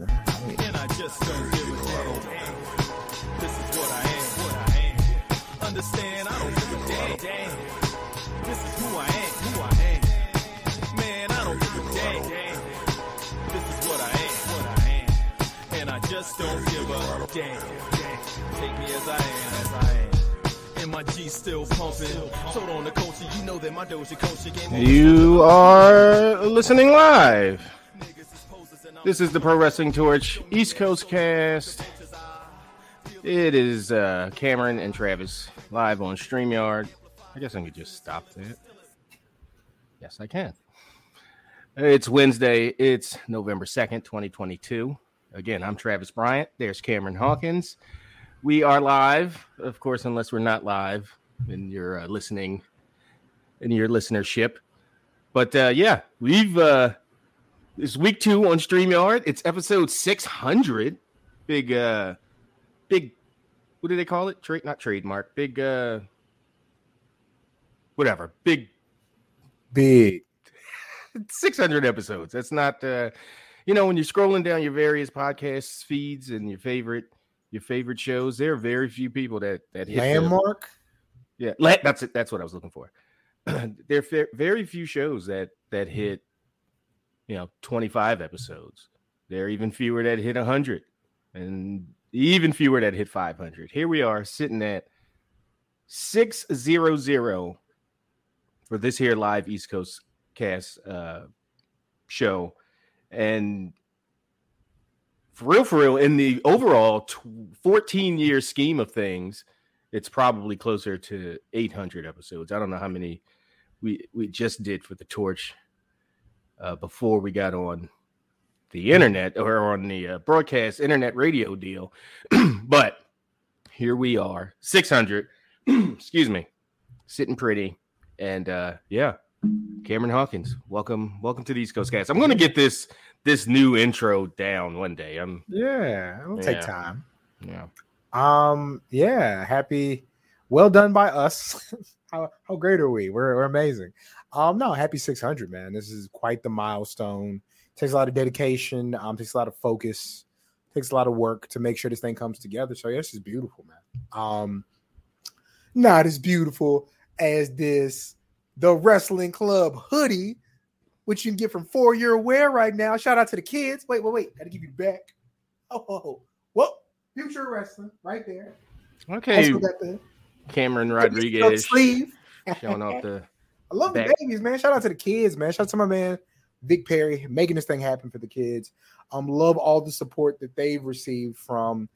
And I just don't give a damn. This is what I am, what I am. Understand, I don't give a damn. damn. This is who I am, who I am. Man, I don't give a damn. This is what I am, what I am. And I just don't give a damn. Take me as I am, as I am. And my G still pumping. On the culture, you know that my culture game. You are listening live. This is the Pro Wrestling Torch East Coast cast. It is uh, Cameron and Travis live on StreamYard. I guess I could just stop that. Yes, I can. It's Wednesday. It's November 2nd, 2022. Again, I'm Travis Bryant. There's Cameron Hawkins. We are live, of course, unless we're not live and you're uh, listening in your listenership. But uh, yeah, we've uh, it's week two on StreamYard. It's episode 600. Big, uh, big, what do they call it? Trade, not trademark. Big, uh, whatever. Big, Big. 600 episodes. That's not, uh, you know, when you're scrolling down your various podcast feeds and your favorite, your favorite shows, there are very few people that that hit Landmark. yeah, that's it. That's what I was looking for. there are very few shows that that hit, you know, 25 episodes. There are even fewer that hit 100, and even fewer that hit 500. Here we are sitting at 600 for this here live East Coast cast uh, show, and for real, for real, in the overall tw- 14 year scheme of things, it's probably closer to 800 episodes. I don't know how many we we just did for the torch uh, before we got on the internet or on the uh, broadcast internet radio deal, but here we are, 600. excuse me, sitting pretty, and uh, yeah, Cameron Hawkins, welcome, welcome to the East Coast Cast. I'm going to get this this new intro down one day. I'm Yeah, it'll Yeah. take time. yeah. Um, yeah, happy. Well done by us. how how great are we? We're we're amazing. Um, no, happy 600, man. This is quite the milestone. Takes a lot of dedication. Um, takes a lot of focus. Takes a lot of work to make sure this thing comes together. So yeah, this is beautiful, man. Um, not as beautiful as this the wrestling club hoodie, which you can get from four year wear right now. Shout out to the kids. Wait, wait, wait. Gotta give you back. Oh, oh, oh. Future wrestling right there. Okay, Also got the Cameron Rodriguez showing off the I love the babies, man. Shout out to the kids, man. Shout out to my man Vic Perry making this thing happen for the kids. Um, love all the support that they've received from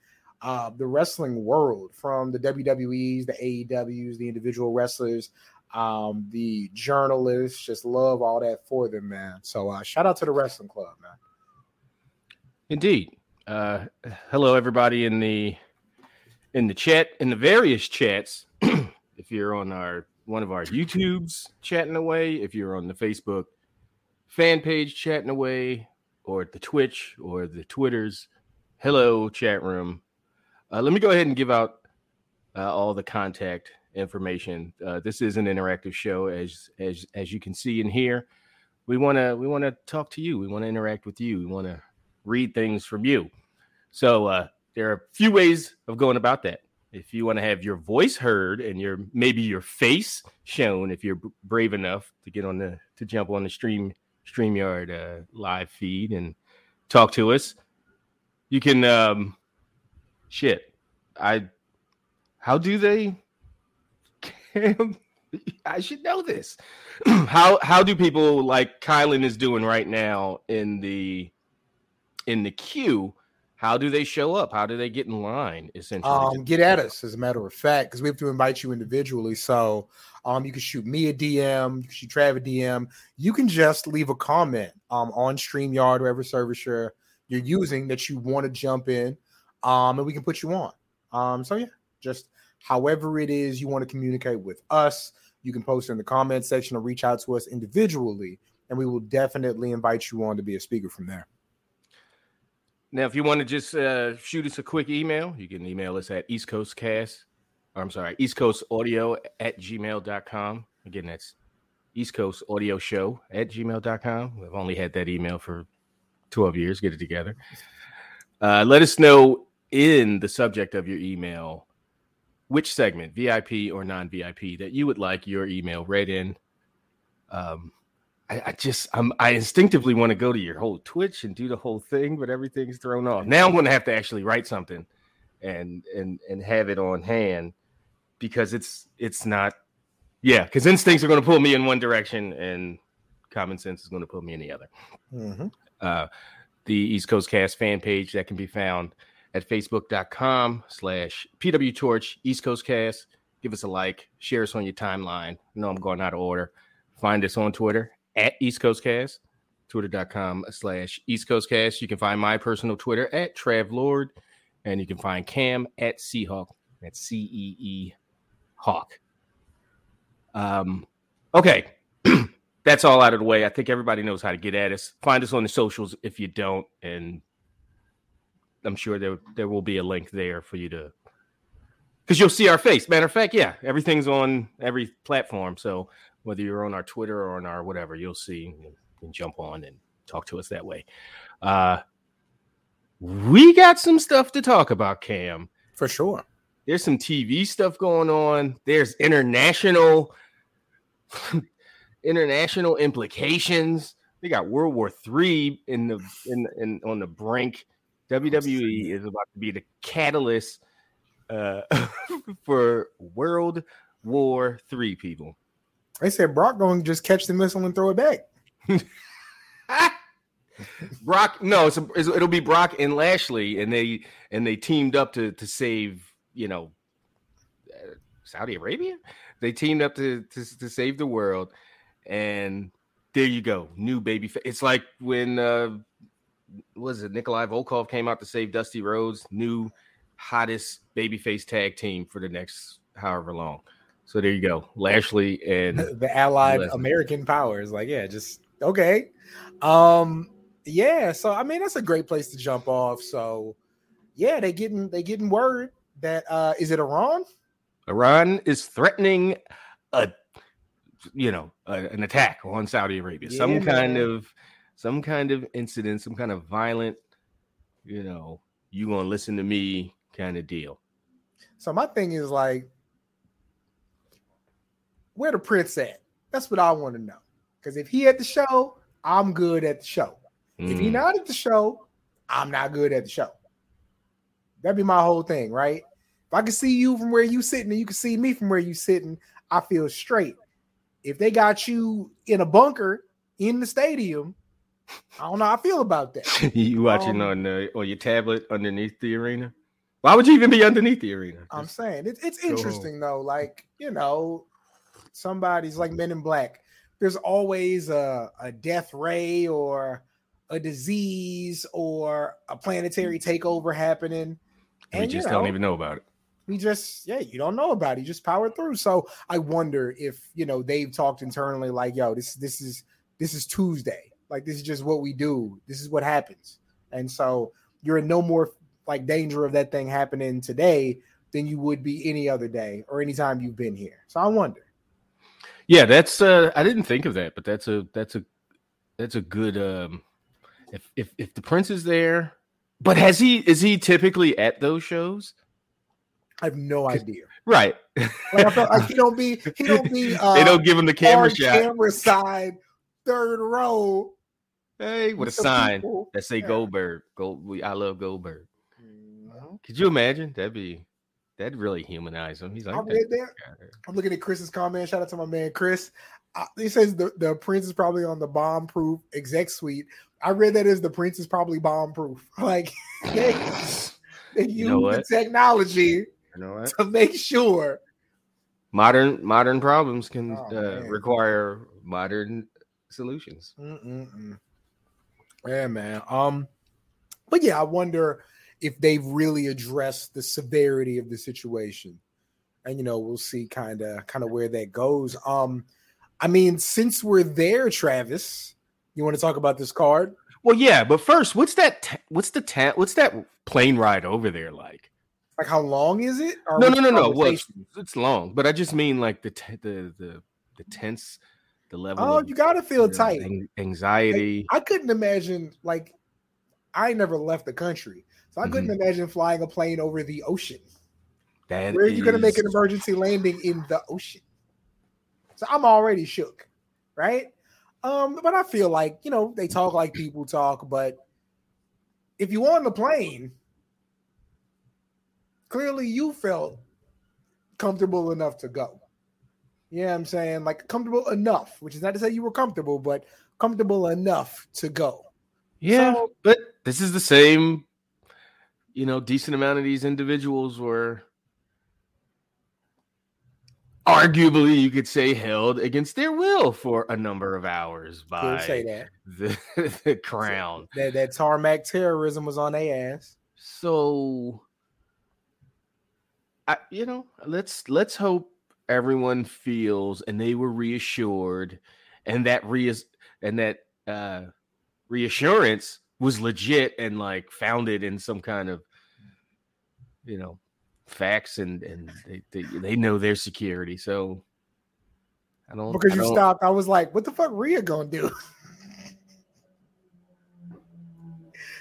uh the wrestling world, from the WWEs, the AEWs, the individual wrestlers, um, the journalists. Just love all that for them, man. So uh shout out to the wrestling club, man. Indeed. Uh, hello, everybody in the in the chat in the various chats. if you're on our one of our YouTubes chatting away, if you're on the Facebook fan page chatting away, or the Twitch or the Twitters, hello chat room. Uh, let me go ahead and give out uh, all the contact information. Uh, this is an interactive show, as as as you can see and hear. We want to we want to talk to you. We want to interact with you. We want to read things from you. So uh, there are a few ways of going about that. If you want to have your voice heard and your maybe your face shown, if you're brave enough to get on the to jump on the stream Streamyard uh, live feed and talk to us, you can. Um, shit, I. How do they? I should know this. how how do people like Kylan is doing right now in the in the queue? How do they show up? How do they get in line? Essentially, Um, get at us as a matter of fact, because we have to invite you individually. So um, you can shoot me a DM, you can shoot Trav a DM. You can just leave a comment um on StreamYard, or whatever service you're you're using that you want to jump in. Um, and we can put you on. Um, so yeah, just however it is you want to communicate with us, you can post in the comment section or reach out to us individually, and we will definitely invite you on to be a speaker from there. Now, if you want to just uh, shoot us a quick email, you can email us at East Coast Cast, or I'm sorry, East Coast Audio at gmail.com. Again, that's East Coast Audio Show at gmail.com. We've only had that email for 12 years. Get it together. Uh, let us know in the subject of your email which segment, VIP or non VIP, that you would like your email read in. Um, I, I just I'm I instinctively want to go to your whole Twitch and do the whole thing, but everything's thrown off. Now I'm going to have to actually write something and and and have it on hand because it's it's not yeah because instincts are going to pull me in one direction and common sense is going to pull me in the other. Mhm. Uh, the East Coast Cast fan page that can be found at facebook.com slash PW Torch East Coast Cast. Give us a like, share us on your timeline. No, I'm going out of order. Find us on Twitter at East Coast Cast, twitter.com slash East Coast Cast. You can find my personal Twitter at Trav Lord, and you can find Cam at Seahawk. That's C E E Hawk. Um, okay. That's all out of the way. I think everybody knows how to get at us. Find us on the socials if you don't, and I'm sure there there will be a link there for you to because you'll see our face. Matter of fact, yeah, everything's on every platform. So whether you're on our Twitter or on our whatever, you'll see and, and jump on and talk to us that way. Uh we got some stuff to talk about, Cam. For sure. There's some TV stuff going on. There's international international implications. They got World War Three in the in, in on the brink. WWE is about to be the catalyst uh, for World War Three. People, They said Brock going to just catch the missile and throw it back. Brock. No, it's, a, it's it'll be Brock and Lashley, and they and they teamed up to to save you know uh, Saudi Arabia. They teamed up to, to to save the world, and there you go, new baby. fa- It's like when uh was it Nikolai Volkov came out to save Dusty Rhodes, new hottest babyface tag team for the next however long. So there you go, Lashley and the allied Lesnar. American powers. Like, yeah, just okay. Um, yeah, so I mean that's a great place to jump off. So yeah, they getting they getting word that uh is it Iran? Iran is threatening a you know a- an attack on Saudi Arabia, some Yeah, kind of some kind of incident, some kind of violent, you know, you gonna listen to me kind of deal. So my thing is like, where the prince at? That's what I want to know. Because if he at the show, I'm good at the show. If he Mm. not at the show, I'm not good at the show. That'd be my whole thing, right? If I can see you from where you sitting and you can see me from where you sitting, I feel straight. If they got you in a bunker in the stadium, I don't know how I feel about that. you watching Um, on the on your tablet underneath the arena? Why would you even be underneath the arena? I'm saying it's it's interesting though. Like you know, somebody's like Men in Black. There's always a a death ray or a disease or a planetary takeover happening. we And, you just don't even know about it. we just yeah you don't know about it. You just power through. So i wonder if you know they've talked internally like yo this this is this is tuesday. Like this is just what we do. This is what happens. And so you're in no more like danger of that thing happening today than you would be any other day or anytime you've been here. So i wonder Yeah, that's uh I didn't think of that, but that's a that's a that's a good um if if if the prince is there, but has he is he typically at those shows? i have no idea Right. like i felt like he don't be he don't be uh they don't give him the camera hard shot. camera side third row Hey, with a sign people. that say Yeah. Goldberg. Gold we I love Goldberg. Mhm. Could you imagine? That'd be that'd really humanize him. He's like I read that. "That I'm looking at Chris's comment. Shout out to my man Chris. Uh, he says the, the prince is probably on the bomb proof exec suite. I read that as the prince is probably bomb proof. Like they, they use You know the technology You know to make sure. Modern modern problems can Oh, uh, require modern solutions. Mm-mm-mm. Yeah, man. Um, but yeah, I wonder if they've really addressed the severity of the situation, and you know, we'll see kind of kind of where that goes. Um, I mean, since we're there, Travis, you want to talk about this card? Well, yeah, but first, what's that? ta- what's the ta- What's that plane ride over there like? Like, how long is it? Or No, no, no, no. Well, it's, it's long, but I just mean like the t- the the the tense, the level. Oh, of, you gotta feel you know, tight. an- anxiety. I couldn't imagine like I never left the country, So I couldn't imagine flying a plane over the ocean. That Where are you going to make an emergency landing in the ocean? So I'm already shook, right? Um, but I feel like you know they talk like people talk, but if you on the plane, clearly you felt comfortable enough to go. Yeah, I'm saying like comfortable enough, which is not to say you were comfortable, but comfortable enough to go. Yeah, So- but this is the same. You know, decent amount of these individuals were arguably, you could say, held against their will for a number of hours Could by say that. the, the crown. that that tarmac terrorism was on their ass. So, I, you know, let's let's hope everyone feels and they were reassured, and that reas and that uh, reassurance was legit and like founded in some kind of, you know, facts and and they they, they know their security. So, I don't Because I you don't- stopped, I was like, "What the fuck, Rhea gonna do?"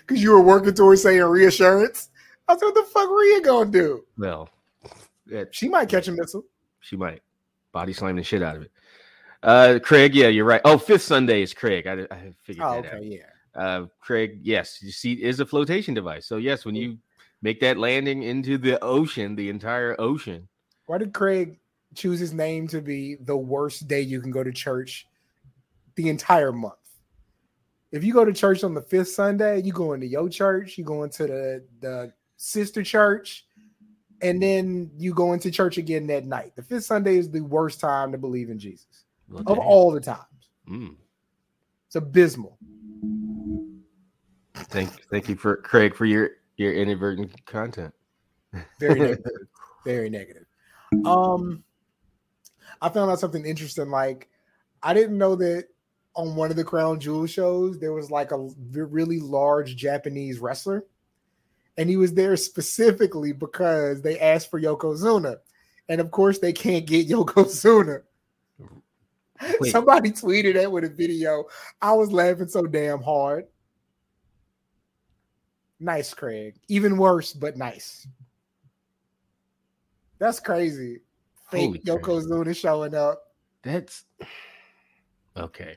Because you were working towards saying reassurance. I said, "What the fuck, Rhea gonna do?" Well, that She might catch a missile. She might body slam the shit out of it. Uh, Craig, yeah, you're right. Oh, fifth Sunday is Craig. I, I figured Oh, that okay, yeah. Uh, Craig, yes, your seat is a flotation device. So yes, when you make that landing into the ocean, the entire ocean, Why did Craig choose his name to be the worst day you can go to church the entire month? If you go to church on the fifth Sunday, you go into your church, you go into the the sister church, and then you go into church again that night. The fifth Sunday is the worst time to believe in Jesus well, of all the times. Mm. It's abysmal. Thank, thank you for Craig for your your inadvertent content. Very negative. Very negative. Um, I found out something interesting. Like, I didn't know that on one of the Crown Jewel shows there was like a really large Japanese wrestler, and he was there specifically because they asked for Yokozuna, and of course they can't get Yokozuna. Wait. Somebody tweeted that with a video. I was laughing so damn hard. Nice, Craig. Even worse, but nice. That's crazy. Fake Holy Fake Yokozuna showing up. That's okay.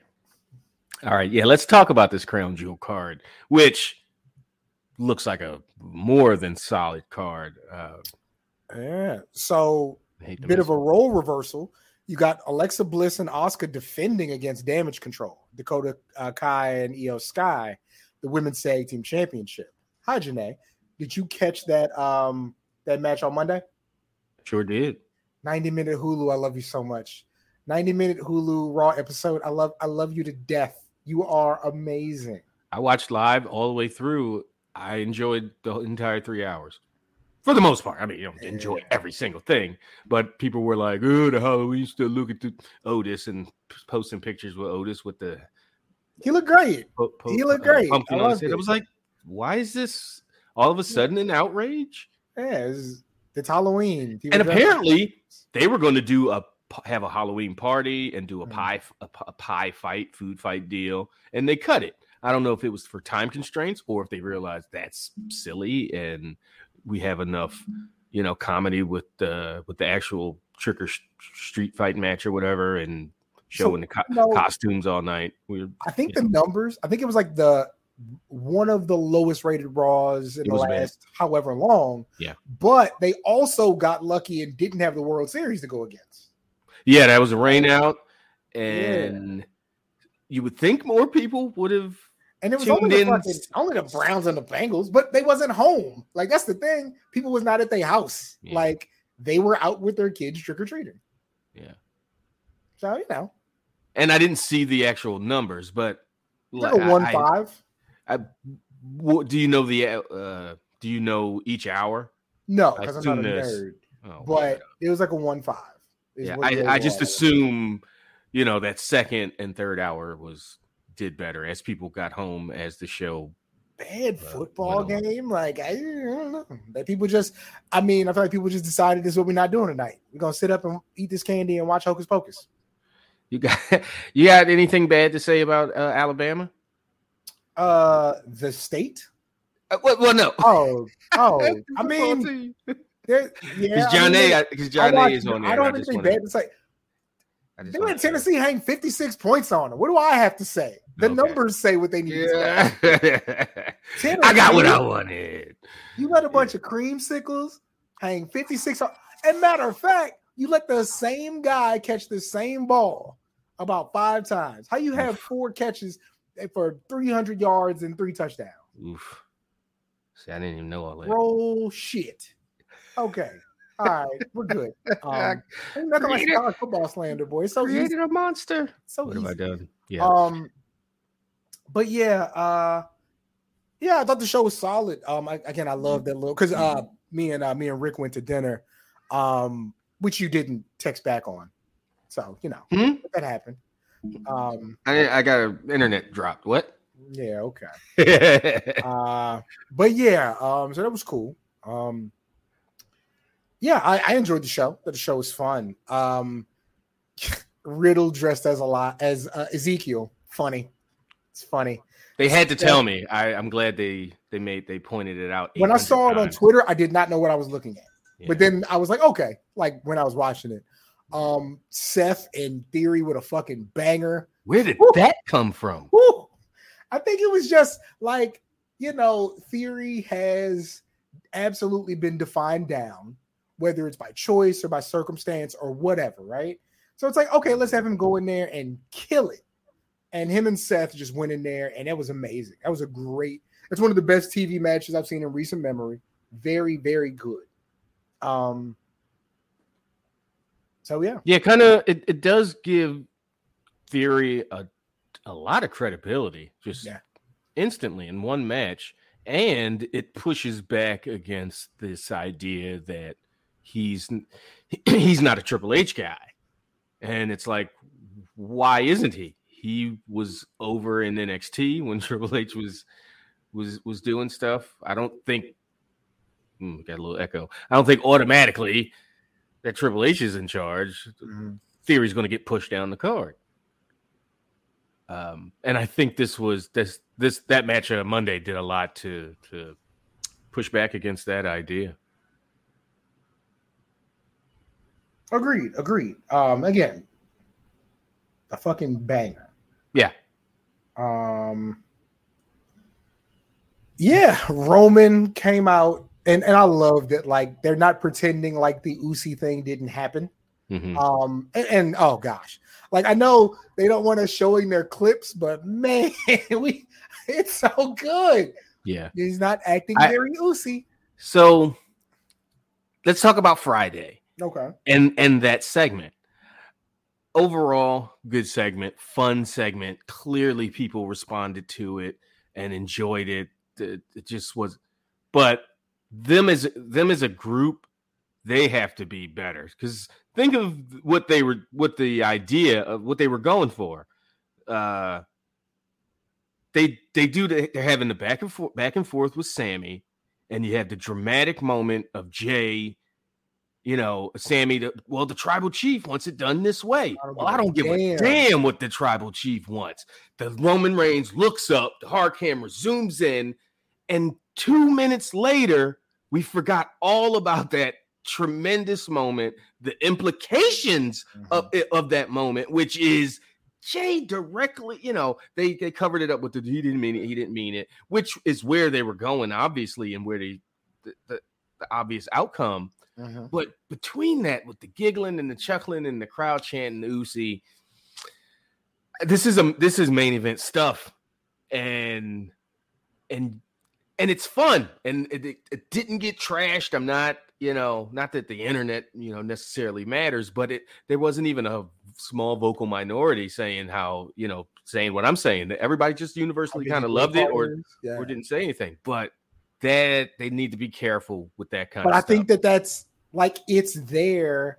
All right, yeah, let's talk about this crown jewel card, which looks like a more than solid card. Uh, Yeah. So I hate to bit of a role reversal. You got Alexa Bliss and Asuka defending against Damage Control, Dakota uh, Kai and Io Sky, the women's tag team championship. Hi, Janae. Did you catch that um that match on Monday? Sure did. 90 minute Hulu. I love you so much. 90 minute Hulu Raw episode. I love I love you to death. You are amazing. I watched live all the way through. I enjoyed the entire three hours. For the most part. I mean, you don't enjoy every single thing, but people were like, oh, the Halloween still look at the Otis and posting pictures with Otis with the He looked great. po- po- He looked uh, great. pumpkin I on his head. I it. was like, why is this all of a sudden an outrage? Yeah, it's, it's Halloween. People and up. apparently they were going to do a have a Halloween party and do a Mhm. pie a pie fight, food fight deal, and they cut it. I don't know if it was for time constraints or if they realized that's silly and we have enough, you know, comedy with the with the actual trick or sh- street fight match or whatever, and showing the co- no. costumes all night. We're, I think the numbers, I think it was like the one of the lowest rated Raws in It the last bad. however long. Yeah. But they also got lucky and didn't have the World Series to go against. yeah, that was a rain out, and you would think more people would have And it was only the, fucking, only the Browns and the Bengals, but they wasn't home. Like that's the thing. People was not at their house. Yeah. Like they were out with their kids trick or treating. Yeah. So you know, and I didn't see the actual numbers, but like one I- five. I- what, do you know the uh do you know each hour? No, because I'm not a nerd. Oh, But it was like a one five. yeah, I, I just assume you know that second and third hour was did better as people got home as the show. bad uh, football game. Like I, I don't know. That people just, I mean, I feel like people just decided this is what we're not doing tonight. We're gonna sit up and eat this candy and watch Hocus Pocus. You got you got anything bad to say about uh, Alabama? Uh, the state. Uh, well, well, no. Oh, oh. I mean, there, yeah. Because I John mean, A, because I John A watched- is on there. I don't even just think wanna- bad. It's like they wanna let say- Tennessee hang 56 points on them. What do I have to say? The Okay. numbers say what they need to say. Yeah. I got what I wanted. You let a bunch of creamsicles hang 56 on. And matter of fact, you let the same guy catch the same ball about five times. How you have four catches for 300 yards and three touchdowns? Oof. See, I didn't even know all that. Roll shit. Okay. All right. We're good. Um, nothing like college football slander, boy. So easy. Created a monster. So What have I done? Yeah. Um, but yeah, uh, yeah, I thought the show was solid. Um, I, again, I love that little because uh, me and uh, me and Rick went to dinner, um, which you didn't text back on, so you know Hmm? that happened. Um, I, I got an internet dropped. What? yeah, okay. Uh, but yeah, um, so that was cool. Um, yeah, I, I enjoyed the show. The show was fun. Um, Riddle dressed as a lot as uh, Ezekiel, funny. It's funny. They had to tell me. I, I'm glad they they made they pointed it out. when I 800 saw it on. Twitter, I did not know what I was looking at. Yeah. But then I was like, okay, like when I was watching it. Um, Seth and theory with a fucking banger. where did Woo. that come from? Woo! I think it was just like, you know, theory has absolutely been defined down, whether it's by choice or by circumstance or whatever, right? So it's like, okay, let's have him go in there and kill it. And him and Seth just went in there, and that was amazing. That was a great, that's one of the best TV matches I've seen in recent memory. Very, very good. Um, so yeah. Yeah, kind of. It, it does give Theory a a lot of credibility just Yeah. instantly in one match, and it pushes back against this idea that he's he's not a Triple H guy, and it's like, why isn't he? He was over in NXT when Triple H was was was doing stuff. I don't think. Hmm, got a little echo. I don't think automatically that Triple H is in charge. Theory's going to get pushed down the card. Um, and I think this was this this that match on Monday did a lot to to push back against that idea. Agreed. Agreed. Um, again, a fucking banger. Yeah. Um. Yeah, Roman came out, and and I love that. Like they're not pretending like the Usi thing didn't happen. Mhm. Um, and, and oh gosh, like I know they don't want us showing their clips, but man, we it's so good. Yeah. He's not acting I- very Usi. So let's talk about Friday Okay. and and that segment. Overall, good segment, fun segment. Clearly, people responded to it and enjoyed it. It, it just was, but them as them as a group, they have to be better. Because think of what they were, what the idea of what they were going for. Uh, they they do the, they're having the back and forth back and forth with Sammy, and you have the dramatic moment of Jey you know, Sammy, the, well, the tribal chief wants it done this way. I don't well, I give a don't give a damn. damn what the tribal chief wants. The Roman Reigns looks up, the hard camera zooms in, and two minutes later, we forgot all about that tremendous moment, the implications of, of that moment, which is Jey directly, you know, they they covered it up with the he didn't mean it, he didn't mean it, which is where they were going, obviously, and where they the, the, the obvious outcome. Mhm. But between that, with the giggling and the chuckling and the crowd chanting the Uzi, this is a this is main event stuff, and and and it's fun, and it, it, didn't get trashed. I'm not, you know, not that the internet, you know, necessarily matters, but it there wasn't even a small vocal minority saying how, you know, saying what I'm saying. That everybody just universally kind of loved it or yeah. or didn't say anything, but that they need to be careful with that kind but of I stuff. think that that's like it's there,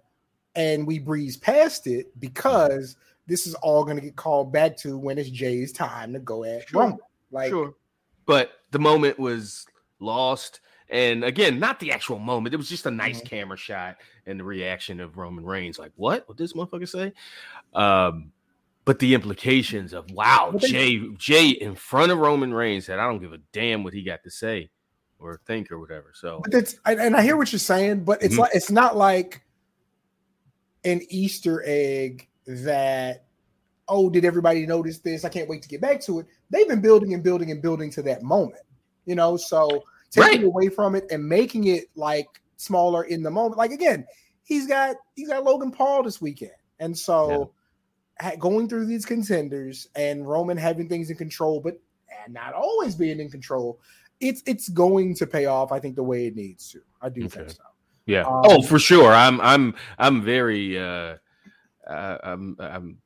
and we breeze past it because this is all going to get called back to when it's Jey's time to go at Sure. Roman. Like, sure. But the moment was lost. And again, not the actual moment. It was just a nice Mhm. camera shot and the reaction of Roman Reigns. Like, what? What this motherfucker say? Um, but the implications of wow, Jey, Jey in front of Roman Reigns said, I don't give a damn what he got to say. or think or whatever. So, But it's and I hear what you're saying, but it's Mhm. like it's not like an Easter egg that oh, did everybody notice this? I can't wait to get back to it. They've been building and building and building to that moment, you know. So taking Right. away from it and making it like smaller in the moment. Like again, he's got he's got Logan Paul this weekend, and so ha- going through these contenders and Roman having things in control, but not always being in control. It's it's going to pay off. I think the way it needs to. I do think so. yeah. Um, oh, for sure. I'm I'm I'm very uh, uh I'm I'm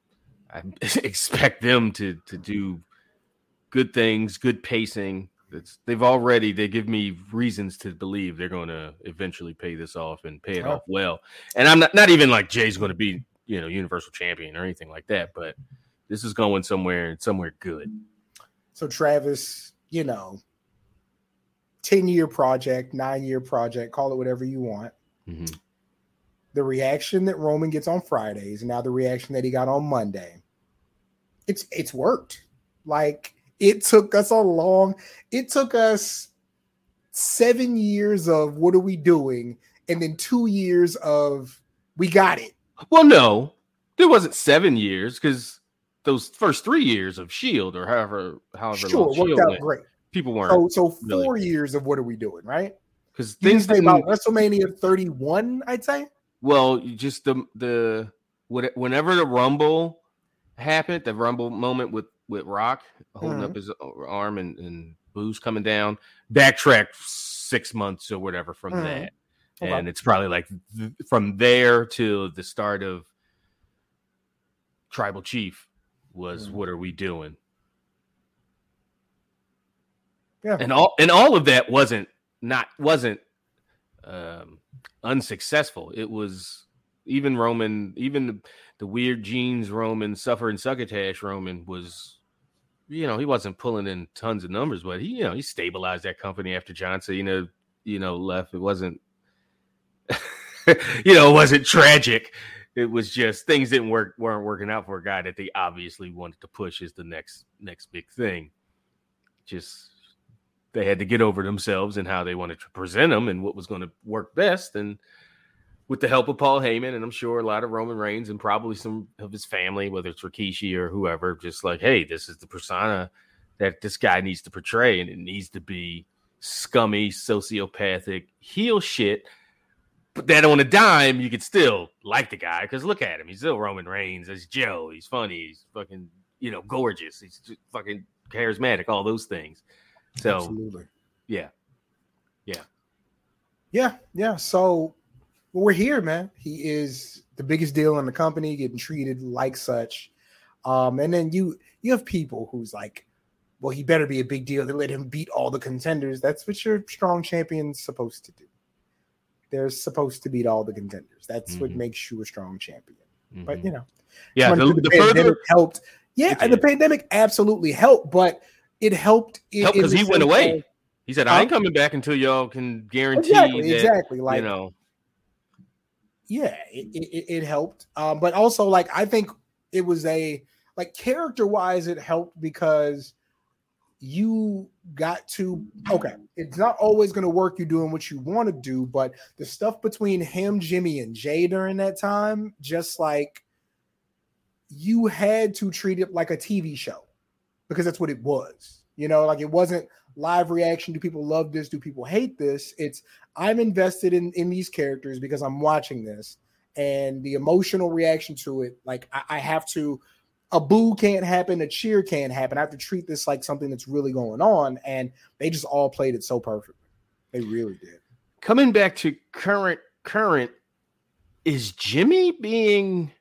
I expect them to to do good things, good pacing. It's, they've already they give me reasons to believe they're going to eventually pay this off and pay it Oh. off well. And I'm not not even like Jey's going to be you know universal champion or anything like that, but this is going somewhere and somewhere good. So Travis, you know, ten year project, nine year project, call it whatever you want. Mhm. The reaction that Roman gets on Fridays, and now the reaction that he got on Monday, it's it's worked. Like it took us a long, it took us seven years of what are we doing, and then two years of we got it. Well, no, there wasn't seven years because those first three years of Shield or however however Sure, long worked Shield out went, great. people weren't so really- four years of what are we doing, right? because things say about. WrestleMania 31, I'd say. Well, just the the whenever the Rumble happened, the Rumble moment with with Rock holding Mhm. up his arm and and Boo's coming down, backtrack six months or whatever from Mhm. that, Okay. and it's probably like th- from there to the start of Tribal Chief was Mhm. what are we doing? Yeah. and all and all of that wasn't not wasn't um unsuccessful it was even roman even the, the weird jeans roman suffer and succotash roman was you know he wasn't pulling in tons of numbers but he you know he stabilized that company after Johnson, you know, you know left it wasn't you know it wasn't tragic it was just things didn't work weren't working out for a guy that they obviously wanted to push as the next next big thing just they had to get over themselves and how they wanted to present them and what was going to work best. And with the help of Paul Heyman, and I'm sure a lot of Roman Reigns and probably some of his family, whether it's Rikishi or whoever, just like, hey, this is the persona that this guy needs to portray, and it needs to be scummy, sociopathic, heel shit. But that on a dime, you could still like the guy because look at him. He's still Roman Reigns. He's Joe. He's funny. He's fucking, you know, gorgeous. He's just fucking charismatic, all those things. So, Absolutely. yeah. Yeah, yeah. Yeah. So well, we're here, man. He is the biggest deal in the company, getting treated like such. Um, and then you you have people who's like, well, he better be a big deal. They let him beat all the contenders. That's what your strong champion's supposed to do. They're supposed to beat all the contenders. That's what Mhm. makes you a strong champion. But Mhm. you know, yeah, running the, the pandemic further helped. Yeah, and the pandemic absolutely helped, but it helped because he went sense away. He said, "I ain't coming back until y'all can guarantee Exactly, that exactly. Like you know." Yeah it, it, it helped. Um but also like i think it was a like character wise it helped because you got to okay it's not always going to work you doing what you want to do but the stuff between him jimmy and Jey during that time just like you had to treat it like a tv show because that's what it was you know? Like it wasn't live reaction do people love this? Do people hate this? It's i'm invested in in these characters because i'm watching this. And the emotional reaction to it like i, I have to a boo can't happen a cheer can't happen. I have to treat this like something that's really going on. And they just all played it so perfectly they really did. Coming back to current current, is Jimmy being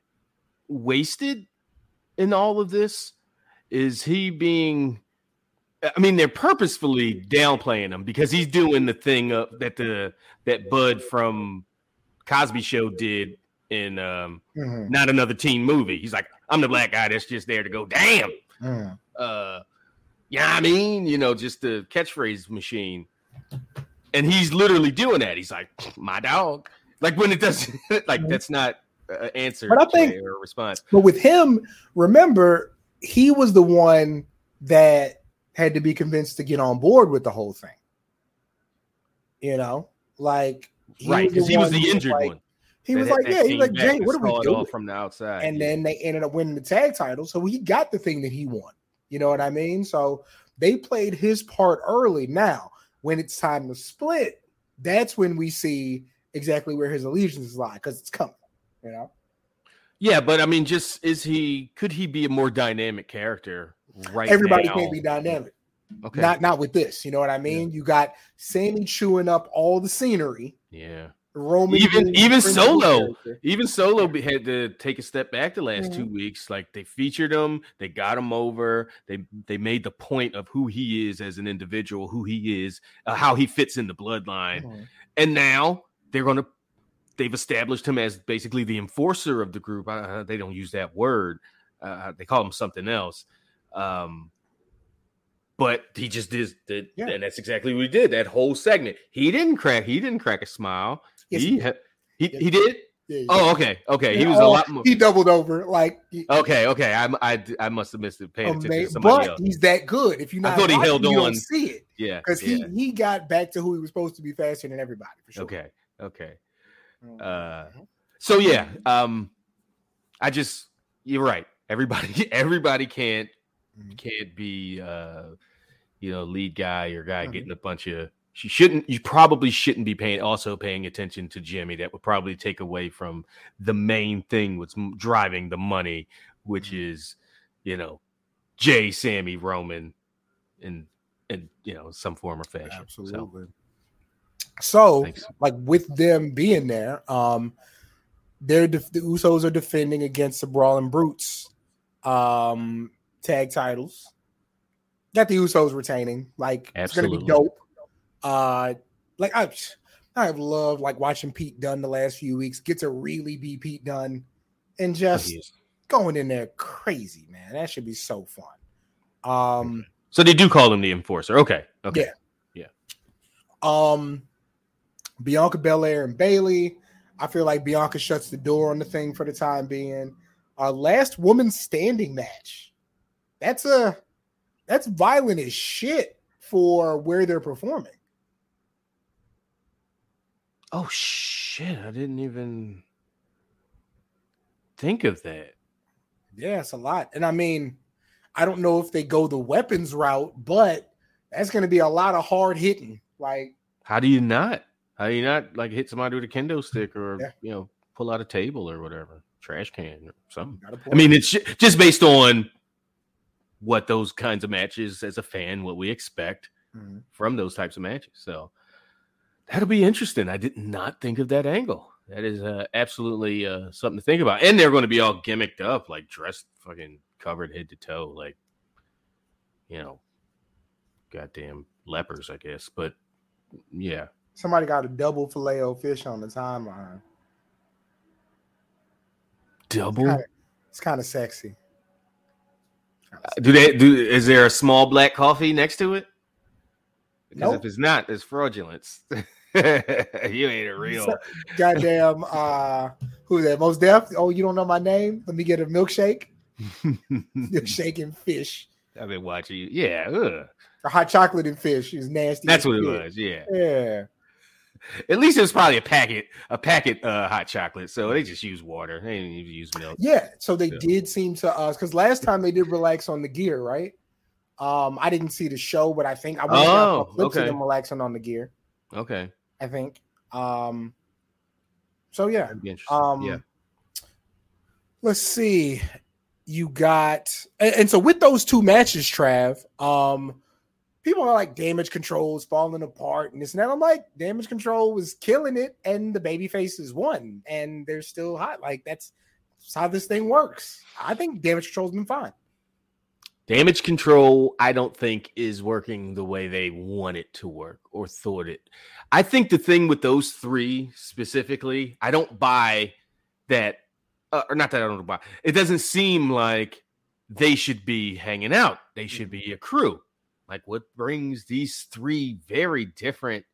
wasted in all of this? Is he being? I mean, they're purposefully downplaying him because he's doing the thing up that the that Bud from Cosby Show did in um, Mhm, not another teen movie. He's like, I'm the black guy that's just there to go, damn. mhm. Uh, yeah, I mean, you know, just the catchphrase machine. And he's literally doing that. He's like, my dog. Like when it doesn't, like that's not an answer But I think- or a response. But with him, remember, he was the one that had to be convinced to get on board with the whole thing. You know, like right because he was the injured like- one. He was that- like, that yeah, he came was like, Jey, what are we doing? from the outside? and yeah. then they ended up winning the tag title. So he got the thing that he won. You know what I mean? So they played his part early. Now, when it's time to split, that's when we see exactly where his allegiances lie because it's coming. You know, yeah, but I mean, just is he? Could he be a more dynamic character right everybody now? can't be dynamic. Okay. Not not with this. You know what I mean? You got Sammy chewing up all the scenery. yeah. Roman Even- even Solo. character. Even Solo had to take a step back the last Mhm. two weeks. Like they featured him, they got him over. They they made the point of who he is as an individual, who he is, uh, how he fits in the bloodline, Mhm. and now they're gonna. They've established him as basically the enforcer of the group. Uh, they don't use that word. Uh, they call him something else. Um, but he just did, did Yeah. and that's exactly what he did. That whole segment, he didn't crack. He didn't crack a smile. Yes, he he did. he, he did. Yeah. Oh, okay, okay. He was a Oh, lot more. He doubled over like he- Okay, okay. I I, I must have missed it. Paying attention to somebody but else. he's that good. If you not I thought he held you on. see it Yeah, because yeah. he he got back to who he was supposed to be faster than everybody for sure. Okay, okay. Mhm. Uh, so yeah, um, I just you're right. Everybody, everybody can't. Can't be uh, you know, lead guy or guy Mhm. getting a bunch of. She shouldn't. You probably shouldn't be paying also paying attention to Jimmy. That would probably take away from the main thing, what's driving the money, which Mhm. is, you know, Jey, Sammy, Roman, and and you know some form or fashion. So, Absolutely. So, thanks. like with them being there, um, they're the Usos are defending against the Brawling Brutes, um, tag titles. Got the Usos retaining. Like it's gonna be dope. Uh, like I, I've loved like watching Pete Dunne the last few weeks. Get to really be Pete Dunne, and just He going in there crazy, man. That should be so fun. Um, So they do call him the enforcer. Okay. Okay. Yeah. Yeah. um, Bianca Belair and Bayley. I feel like Bianca shuts the door on the thing for the time being. Our last woman standing match. That's a that's violent as shit for where they're performing. Oh shit! I didn't even think of that. Yeah, it's a lot. And I mean, I don't know if they go the weapons route, but that's going to be a lot of hard hitting. Like, How do you not? How do you not like hit somebody with a kendo stick or Yeah. you know pull out a table or whatever, trash can or something? I mean, it's just based on what those kinds of matches as a fan, what we expect Mhm. from those types of matches. So that'll be interesting. I did not think of that angle. That is uh, absolutely uh, something to think about. And they're going to be all gimmicked up, like dressed, fucking covered head to toe, like you know, goddamn lepers, I guess. But yeah, somebody got a double filet o fish on the timeline. double. It's kind of sexy. Do they do? Is there a small black coffee next to it? Because Nope. if it's not, it's fraudulence. you ain't a real. Goddamn, uh, who's that? Mos Def? Oh, you don't know my name? Let me get a milkshake. Milkshake and fish. I've been watching you. Yeah, ugh. Hot chocolate and fish is nasty. that's what it was. Yeah, Yeah. At least it was probably a packet, a packet uh, hot chocolate. So they just use water. They didn't even use milk. Yeah. So they Yeah. did seem to us because last time they did relax on the gear, right? Um, I didn't see the show, but I think I went Oh, clips of them relaxing on the gear. Okay, I think. Um, so yeah. that'd be interesting. Um, yeah, let's see. You got and, and so with those two matches, Trav. Um, people are like damage control is falling apart and and that. I'm like, damage control was killing it, and the baby faces won, and they're still hot. Like that's, that's how this thing works. I think damage control's been fine. damage control. I don't think is working the way they want it to work or thought it. I think the thing with those three specifically, I don't buy that, uh, or not that I don't buy. It doesn't seem like they should be hanging out. They should be a crew. Like what brings these three very different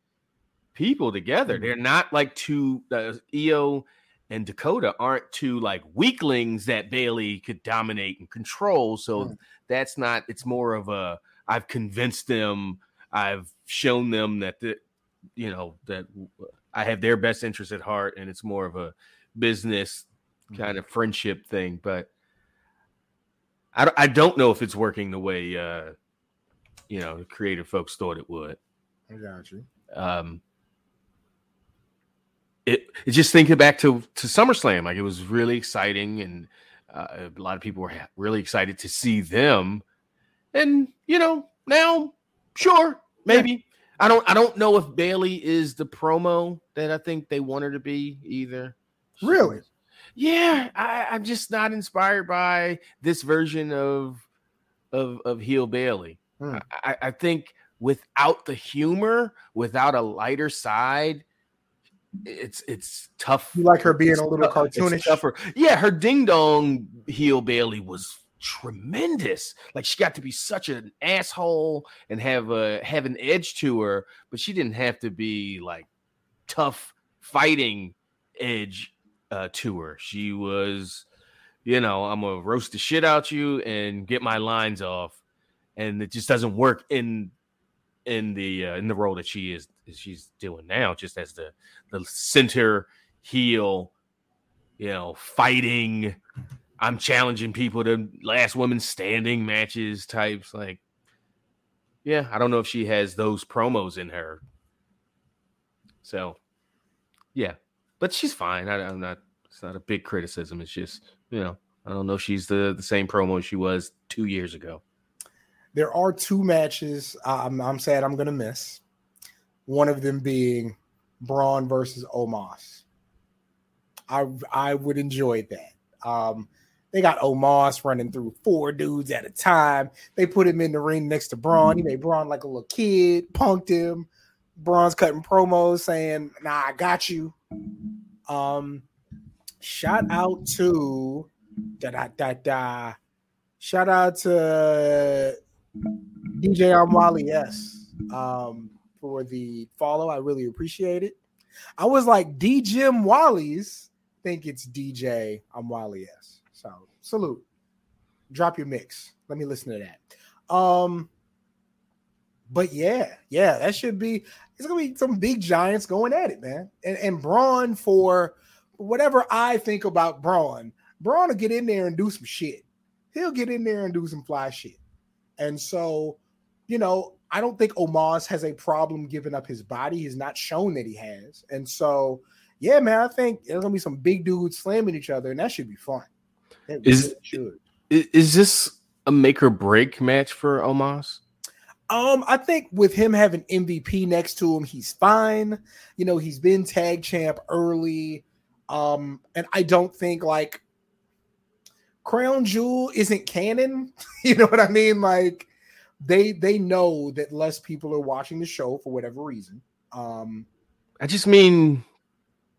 people together? Mhm. They're not like two uh, Io and Dakota aren't two like weaklings that Bayley could dominate and control. So Mm. that's not. It's more of a I've convinced them. I've shown them that the, you know that I have their best interest at heart, and it's more of a business kind of friendship thing. But I don't- I don't know if it's working the way uh, you know the creative folks thought it would. I got you. Um, it, it just thinking back to to SummerSlam, like it was really exciting, and uh, a lot of people were ha- really excited to see them. And you know, now, sure, maybe I don't I don't know if Bayley is the promo that I think they want her to be either. Really? Yeah, I, I'm just not inspired by this version of of of heel Bayley. Hmm. I, I think without the humor, without a lighter side, it's it's tough. You like her being a little cartoonish? tougher. Yeah, her ding dong heel Bayley was tremendous. Like she got to be such an asshole and have a have an edge to her, but she didn't have to be like tough fighting edge uh, to her. She was, you know, I'm gonna roast the shit out you and get my lines off, and it just doesn't work in in the uh, in the role that she is she's doing now, just as the the center heel, you know, fighting. I'm challenging people to last woman standing matches types. Like, yeah, I don't know if she has those promos in her. So, yeah, but she's fine. I, I'm not. It's not a big criticism. It's just you know, I don't know she's the the same promo she was two years ago. There are two matches I'm, I'm sad I'm going to miss. One of them being Braun versus Omos. I I would enjoy that. Um, they got Omos running through four dudes at a time. They put him in the ring next to Braun. He made Braun like a little kid, punked him. Braun's cutting promos saying, "Nah, I got you." Um, shout out to da da da da. Shout out to DJ Amwali S um, for the follow. I really appreciate it. I was like, DJ Wally's think it's DJ Amwali S. So salute. Drop your mix. Let me listen to that. Um, but yeah, yeah, that should be it's gonna be some big giants going at it, man. And and Braun for whatever I think about Braun, Braun will get in there and do some shit. He'll get in there and do some fly shit. And so, you know, I don't think Omos has a problem giving up his body. He's not shown that he has. And so, yeah, man, I think there's gonna be some big dudes slamming each other, and that should be fun. It Is- really should. Is, is this a make or break match for Omos? Um, I think with him having MVP next to him, he's fine. You know, he's been tag champ early. Um, and I don't think like Crown Jewel isn't canon. you know what I mean? Like they they know that less people are watching the show for whatever reason. Um, I just mean,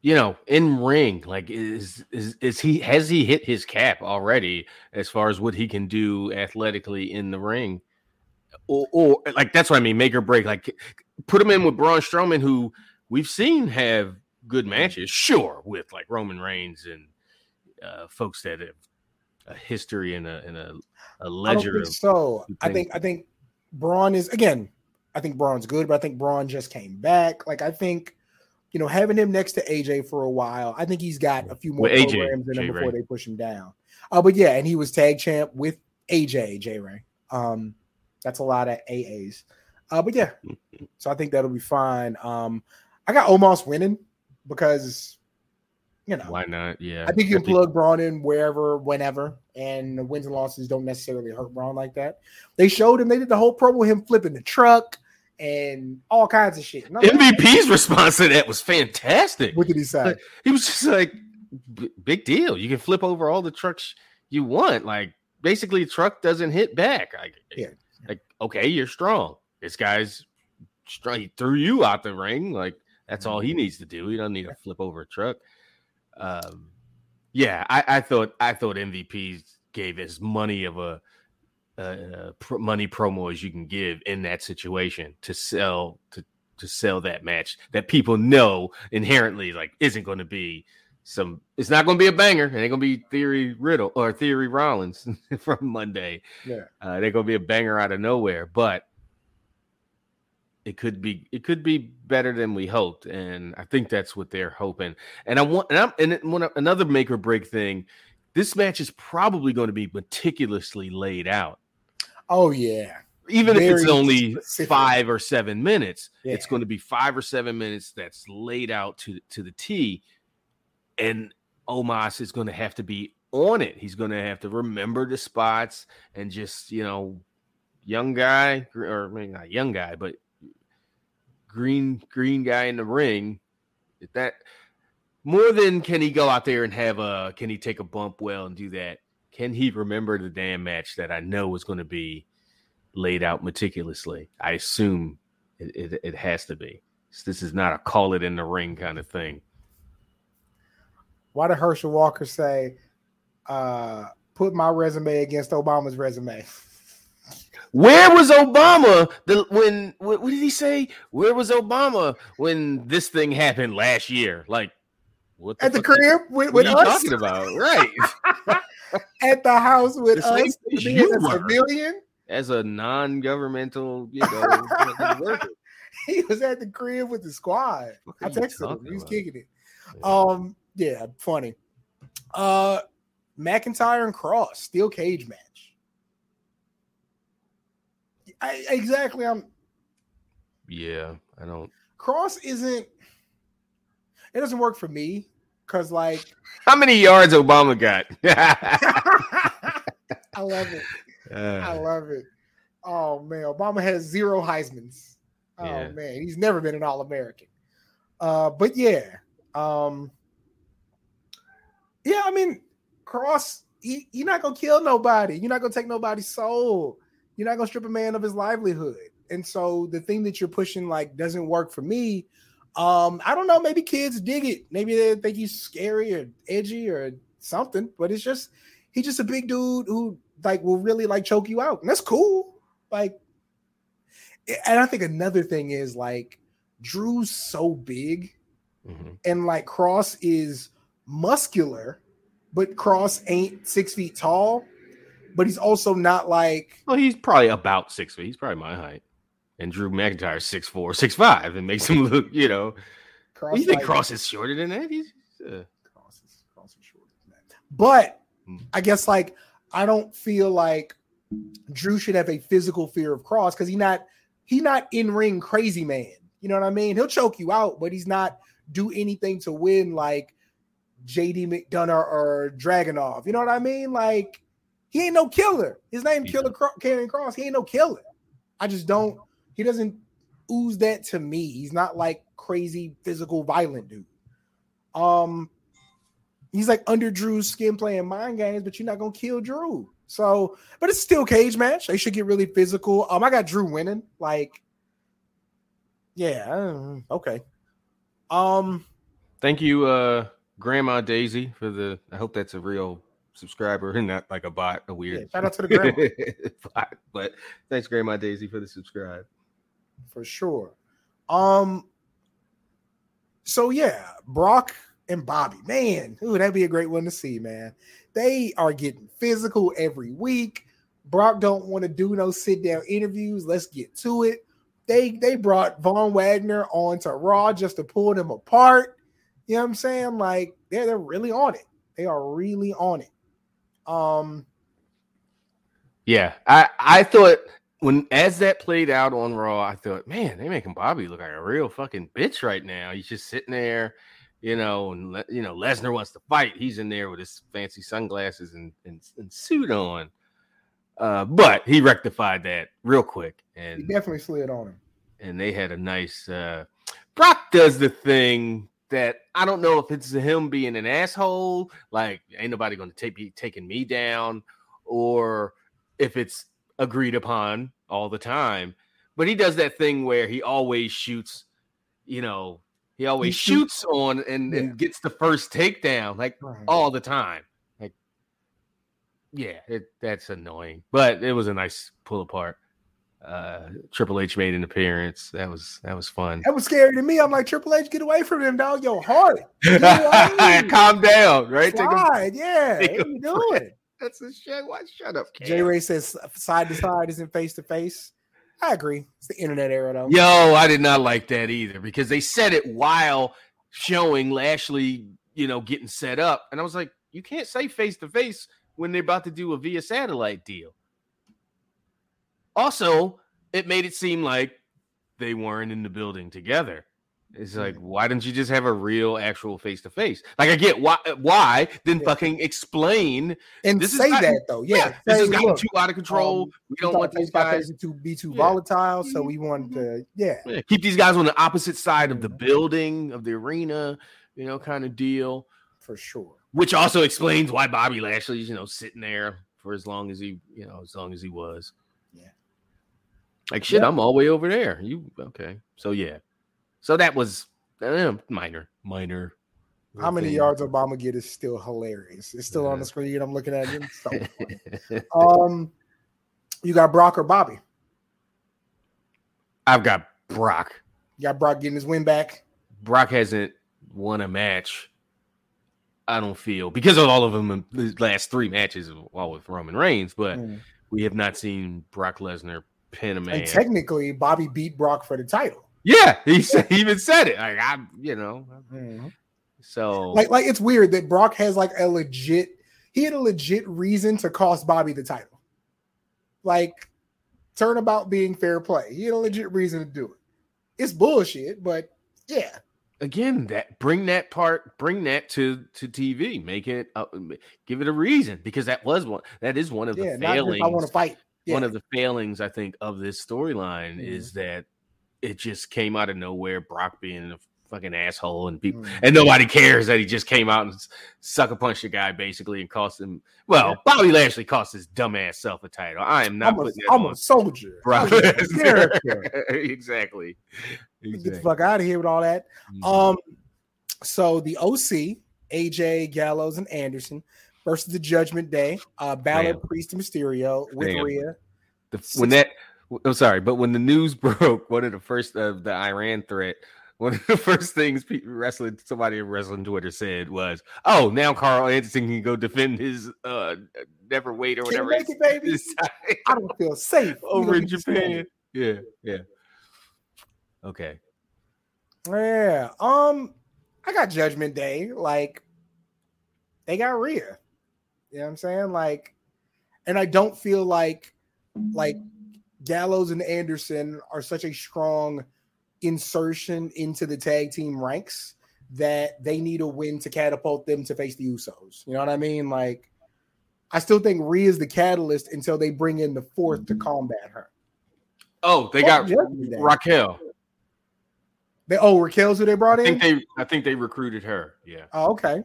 you know, in ring, like is is is he has he hit his cap already as far as what he can do athletically in the ring? Or, or like that's what I mean, make or break. Like put him in with Braun Strowman, who we've seen have good matches, sure, with like Roman Reigns and uh, folks that have a history and a and a, a I ledger of so. I think- I think Braun is again. I think Braun's good, but I think Braun just came back. Like I think, you know, having him next to AJ for a while, I think he's got a few more With AJ, programs in him J. before they push him down. Uh, but yeah, and he was tag champ with AJ J Ray. Um, that's a lot of AAs. Uh, but yeah, so I think that'll be fine. Um, I got Omos winning because you know why not? Yeah, I think you can plug Braun in wherever, whenever, and the wins and losses don't necessarily hurt Braun like that. They showed him, they did the whole promo with him flipping the truck and all kinds of shit. Like, MVP's response to that was fantastic. What did he say? He was just like, big deal. You can flip over all the trucks you want. Like, basically, truck doesn't hit back. Like, Yeah. like okay, you're strong. This guy's strong. He threw you out the ring. Like, that's all Mm-hmm. he needs to do. He doesn't need to flip over a truck. Um, yeah, I, I thought I thought MVP gave as money of a uh, pro- money promo as you can give in that situation to sell to to sell that match that people know inherently like isn't going to be some it's not going to be a banger it ain't going to be theory riddle or theory rollins from monday Yeah. uh, they're going to be a banger out of nowhere but it could be it could be better than we hoped, and I think that's what they're hoping. And I want and I'm and one, another make or break thing. This match is probably going to be meticulously laid out, Oh yeah. even if it's only specific. five or seven minutes. It's going to be five or seven minutes that's laid out to to the T, and Omos is going to have to be on it. He's going to have to remember the spots and just you know, young guy or maybe not young guy, but green green guy in the ring. If that more than can he go out there and have a can he take a bump well and do that? Can he remember the damn match that I know is going to be laid out meticulously? I assume it, it, it has to be. This is not a call it in the ring kind of thing. Why did Herschel Walker say, uh, put my resume against Obama's resume? Where was Obama the when what, what did he say? Where was Obama when this thing happened last year? Like what At the crib with, What with are you us? talking about? Right. At the house with The us you a civilian? As a non-governmental, you know, worker. He was at the crib with the squad. I texted him. He was kicking it. Yeah. Um, yeah, funny. Uh McIntyre and Kross, steel cage match. I, exactly. I'm yeah, I don't. Kross isn't it doesn't work for me because like How many yards Obama got? I love it. I Uh, love it. Oh man, Obama has zero Heisman's. Oh Yeah. man, he's never been an All American. Uh, but yeah, um, yeah. I mean, Kross, he, you're not gonna kill nobody. You're not gonna take nobody's soul. You're not gonna strip a man of his livelihood. And so the thing that you're pushing like doesn't work for me. Um, I don't know. Maybe kids dig it. Maybe they think he's scary or edgy or something. But it's just he's just a big dude who like will really like choke you out, and that's cool. Like, and I think another thing is like Drew's so big, mhm. and like Kross is muscular, but Kross ain't six feet tall, but he's also not like Well, he's probably about six feet. He's probably my height. And Drew McIntyre's six four, six five, and makes him look, you know. Kross. you think Kross is shorter than that? He's uh, Kross is, Kross is shorter than that. But Hmm. I guess like I don't feel like Drew should have a physical fear of Kross because he not he not in ring crazy man. You know what I mean? He'll choke you out, but he's not do anything to win like JD McDonagh or Dragunov. You know what I mean? Like he ain't no killer. His name Yeah. Killer Cro- Karrion Kross. He ain't no killer. I just don't. He doesn't ooze that to me. He's not like crazy physical violent dude. Um, he's like under Drew's skin playing mind games, but you're not gonna kill Drew. So, but it's still cage match. They should get really physical. Um, I got Drew winning. Like, yeah, okay. Um, thank you, uh, Grandma Daisy, for the I hope that's a real subscriber and not like a bot, a yeah, weird shout out to the grandma bot. But thanks, Grandma Daisy, for the subscribe. for sure. Um, so yeah, Brock and Bobby, man, ooh, that'd be a great one to see, man. They are getting physical every week. Brock don't want to do no sit down interviews. Let's get to it. They they brought Von Wagner onto Raw just to pull them apart. You know what I'm saying? Like they're they're really on it. They are really on it. Um, Yeah, I I thought when as that played out on Raw, I thought, man, they making Bobby look like a real fucking bitch right now. He's just sitting there, you know, and Le- you know Lesnar wants to fight. He's in there with his fancy sunglasses and and, and suit on. Uh, but he rectified that real quick, he and definitely slid on him. and they had a nice. Uh, Brock does the thing that I don't know if it's him being an asshole, like ain't nobody going to take be taking me down, or if it's agreed upon all the time. But he does that thing where he always shoots, you know, he always He shoot- shoots on and, Yeah. and gets the first takedown, like Right. all the time. Like, yeah, it, that's annoying, but it was a nice pull apart. Uh, Triple H made an appearance. That was that was fun. That was scary to me. I'm like Triple H, get away from him, dog. Yo, away. Calm down, right? Take a, Slide, yeah. take What are you doing? that's a shit. Why Shut up, J Ray says side to side isn't face to face. I agree. It's the internet era, though. Yo, I did not like that either because they said it while showing Lashley, you know, getting set up. And I was like, you can't say face to face when they're about to do a via satellite deal. Also, it made it seem like they weren't in the building together. It's like, Mm. why didn't you just have a real, actual face to face? Like, I get why, why? Then Yeah. fucking explain. And This is say not- that though. Yeah. this say, has gotten look, too out of control. um, we we don't want these guys. to be too Yeah. volatile, so we want to, yeah. Yeah, keep these guys on the opposite side of the building of the arena, you know, kind of deal. for sure. Which also explains why Bobby Lashley's, you know, sitting there for as long as he, you know, as long as he was. Yeah. Like shit, Yeah. I'm all the way over there. You okay? So yeah, so that was eh, minor, minor. How many thing. yards Obama get is still hilarious. It's still on the screen. I'm looking at it. So um, you got Brock or Bobby? I've got Brock. You got Brock getting his win back. Brock hasn't won a match. I don't feel because of all of them in the last three matches, all with Roman Reigns, but Mm. we have not seen Brock Lesnar pin a man. And technically, Bobby beat Brock for the title. yeah, he, said, he even said it. Like I, you know, so Like, like it's weird that Brock has like a legit. He had a legit reason to cost Bobby the title. Like, turnabout being fair play. He had a legit reason to do it. It's bullshit, but yeah. again, that bring that part, bring that to to TV, make it, uh, give it a reason because that was one. That is one of the failings. I want to fight. Yeah. One of the failings I think of this storyline Mhm. is that it just came out of nowhere. Brock being a fucking asshole and people Mm. and nobody cares that he just came out and sucker punched a guy basically and cost him. Well, Yeah. Bobby Lashley cost his dumbass self a title. I am not I'm, a, I'm a soldier. Brock a character. exactly. Get the Exactly. fuck out of here with all that. Mhm. Um, so the OC, AJ Gallows and Anderson versus the Judgment Day, uh, Balor, Damn. Priest, and Mysterio with Damn. Rhea. The- when that I'm sorry, but when the news broke, one of the first of the Iran threat, one of the first things people wrestling somebody in wrestling Twitter said was, "Oh, now Carl Anderson can go defend his uh never wait or Can't whatever make it, baby. I don't feel safe over in Japan." Yeah, yeah. Okay. Yeah. Um, I got Judgment Day. Like, they got Rhea. You know what I'm saying? Like, and I don't feel like like Gallows and Anderson are such a strong insertion into the tag team ranks that they need a win to catapult them to face the Usos. You know what I mean? Like, I still think Rhea is the catalyst until they bring in the fourth to combat her. Oh, they Fuck got Raquel. They oh Raquel's who they brought I in. think they I think they recruited her. Yeah. oh, okay.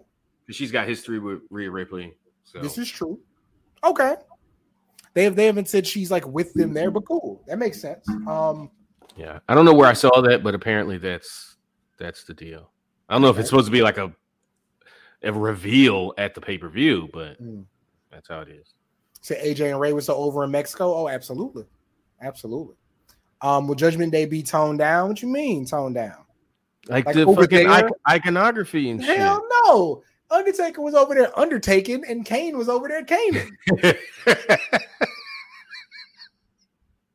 She's got history with Rhea Ripley. So This is true. Okay. They have they haven't said she's like with them there, but cool. That makes sense. Um Yeah, I don't know where I saw that, but apparently that's that's the deal. I don't know if it's supposed to be like a a reveal at the pay per view, but Mm. that's how it is. say AJ and Ray was so over in Mexico. Oh, absolutely. Absolutely. Um, will Judgment Day be toned down? What you mean toned down? Like, Like the fucking iconography and shit. Hell no. Undertaker was over there undertaking, and Kane was over there caning.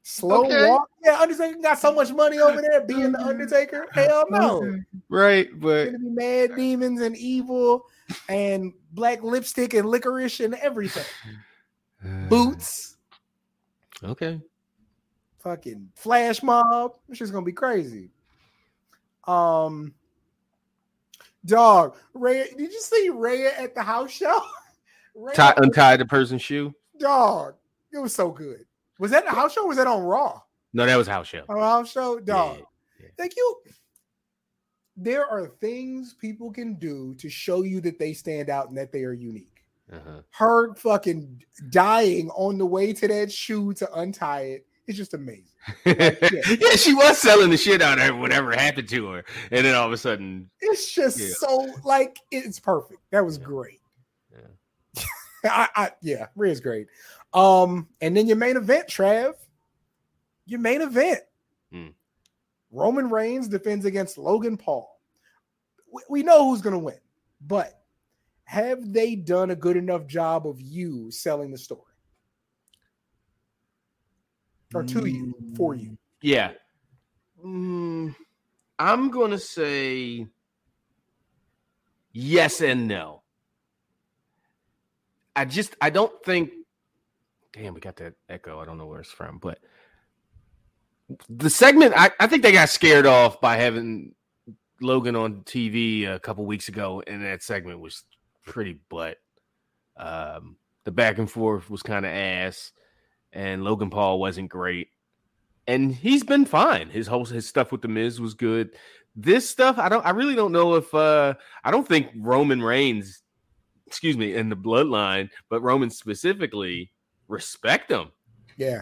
Slow Okay. walk. Yeah, Undertaker got so much money over there being the Undertaker. Hell no. right, but gonna be mad demons and evil and black lipstick and licorice and everything. Boots, Okay. fucking flash mob. It's just gonna be crazy. Um, dog, Ray, did you see Ray at the house show? Rhea, Tie, untie the person's shoe. dog, it was so good. Was that the house show? Or was that on Raw? No, that was house show. On house show, dog. Yeah, yeah. Thank you. There are things people can do to show you that they stand out and that they are unique. Uh-huh. her fucking dying on the way to that shoe to untie it is just amazing. yeah, she was selling the shit out of her, whatever happened to her. And then all of a sudden, It's just Yeah. so like it's perfect. That was great. I, I yeah, Rhea's great. Um, and then your main event, Trav. Your main event. Hmm. Roman Reigns defends against Logan Paul. We, we know who's gonna win, but have they done a good enough job of you selling the story? Or to you for you? Yeah. Mm, I'm going to say yes and no. I just I don't think damn we got that echo. I don't know where it's from, but the segment I, I think they got scared off by having Logan on TV a couple weeks ago, and that segment was pretty butt. Um, the back and forth was kind of ass, and Logan Paul wasn't great. And he's been fine. His whole his stuff with the Miz was good. This stuff, I don't I really don't know if uh I don't think Roman Reigns, excuse me, in the bloodline, but Roman specifically respect him. Yeah.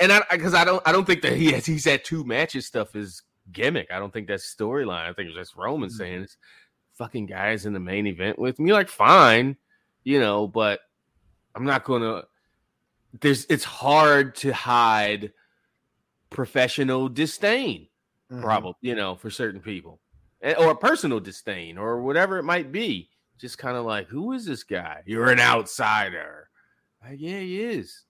And I because I don't I don't think that he has he's had two matches stuff is gimmick. I don't think that's storyline. I think it's just Roman Mhm. saying this fucking guys in the main event with me. Like, fine, you know, but I'm not gonna there's it's hard to hide professional disdain, Mhm. probably, you know, for certain people. Eh, Or personal disdain or whatever it might be. Just kind of like, who is this guy? You're an outsider. Like, yeah, he is.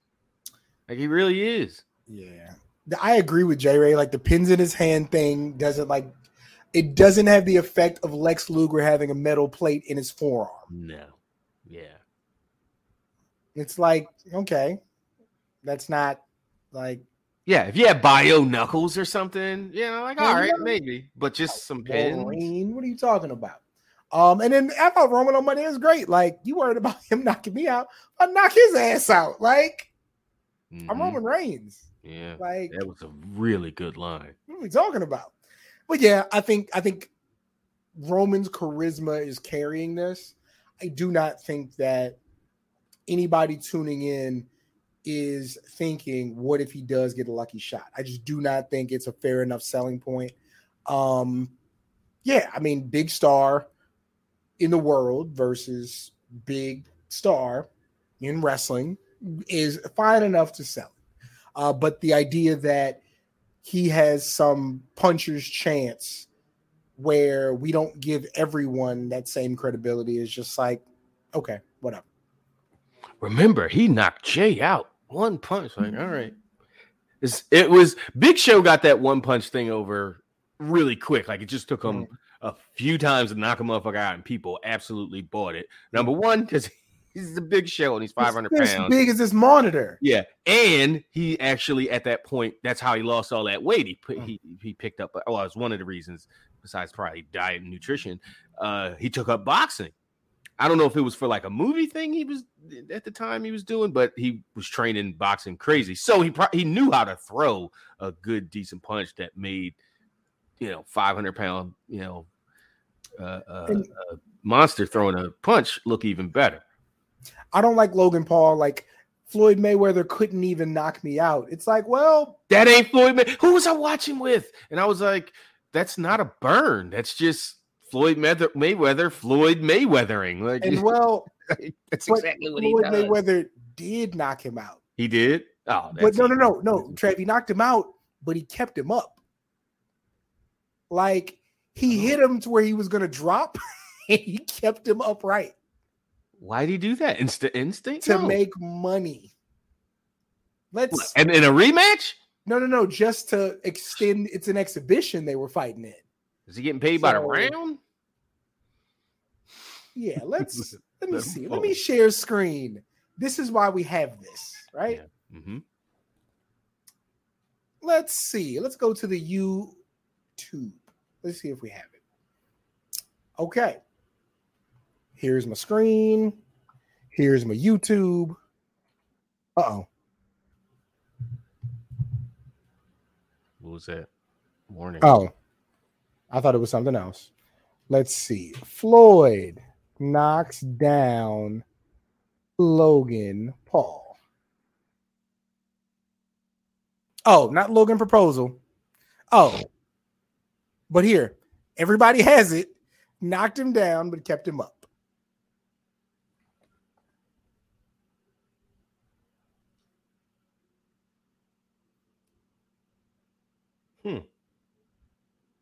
Like he really is. Yeah. I agree with J Ray. Like the pins in his hand thing doesn't like it doesn't have the effect of Lex Luger having a metal plate in his forearm. No. Yeah. It's like, okay, that's not like Yeah, if you had bio knuckles or something, you know, like Yeah, all right, yeah. maybe, but just some pins. Wolverine. What are you talking about? Um, and then I thought Roman on Monday was great. Like you worried about him knocking me out, I knock his ass out. Like I'm Mhm. Roman Reigns. Yeah, Like that was a really good line. what are we talking about? But yeah, I think I think Roman's charisma is carrying this. I do not think that anybody tuning in is thinking, what if he does get a lucky shot? I just do not think it's a fair enough selling point. Um, yeah, I mean, big star in the world versus big star in wrestling is fine enough to sell. Uh, but the idea that he has some puncher's chance where we don't give everyone that same credibility is just like, okay, whatever. Remember, he knocked Jay out one punch. Like, all right, it's, it was Big Show got that one punch thing over really quick. Like it just took him a few times to knock a motherfucker out, and people absolutely bought it. Number one, because he's the Big Show and he's five hundred It's pounds. big as this monitor. Yeah, and he actually at that point, that's how he lost all that weight. He put Mm. he he picked up. Well, it was one of the reasons, besides probably diet and nutrition. Uh, he took up boxing. I don't know if it was for like a movie thing he was at the time he was doing, but he was training boxing crazy. So he pro- he knew how to throw a good decent punch that made you know five hundred pound you know uh, uh, And- uh, monster throwing a punch look even better. I don't like Logan Paul. Like Floyd Mayweather couldn't even knock me out. It's like, well, that ain't Floyd. May- Who was I watching with? And I was like, that's not a burn. That's just Floyd Mayweather, Mayweather Floyd Mayweathering. Like and well, that's exactly what he Floyd does. Mayweather did knock him out. He did. Oh, But no, no, no, no, Trev, he knocked him out, but he kept him up. Like he oh. hit him to where he was gonna drop, and he kept him upright Why did he do that? Insta instinct to No. make money. Let's and in a rematch. no, no, no, just to extend. It's an exhibition they were fighting in. Is he getting paid by the round? Yeah, let's let me see. Let me share screen. This is why we have this, right? Yeah. hmm Let's see. Let's go to the YouTube. Let's see if we have it. Okay. Here's my screen. Here's my YouTube. Uh oh. What was that? Warning. Oh. I thought it was something else. Let's see. Floyd knocks down Logan Paul. Oh, not Logan proposal. Oh. But here, everybody has it. Knocked him down, but kept him up. Hmm.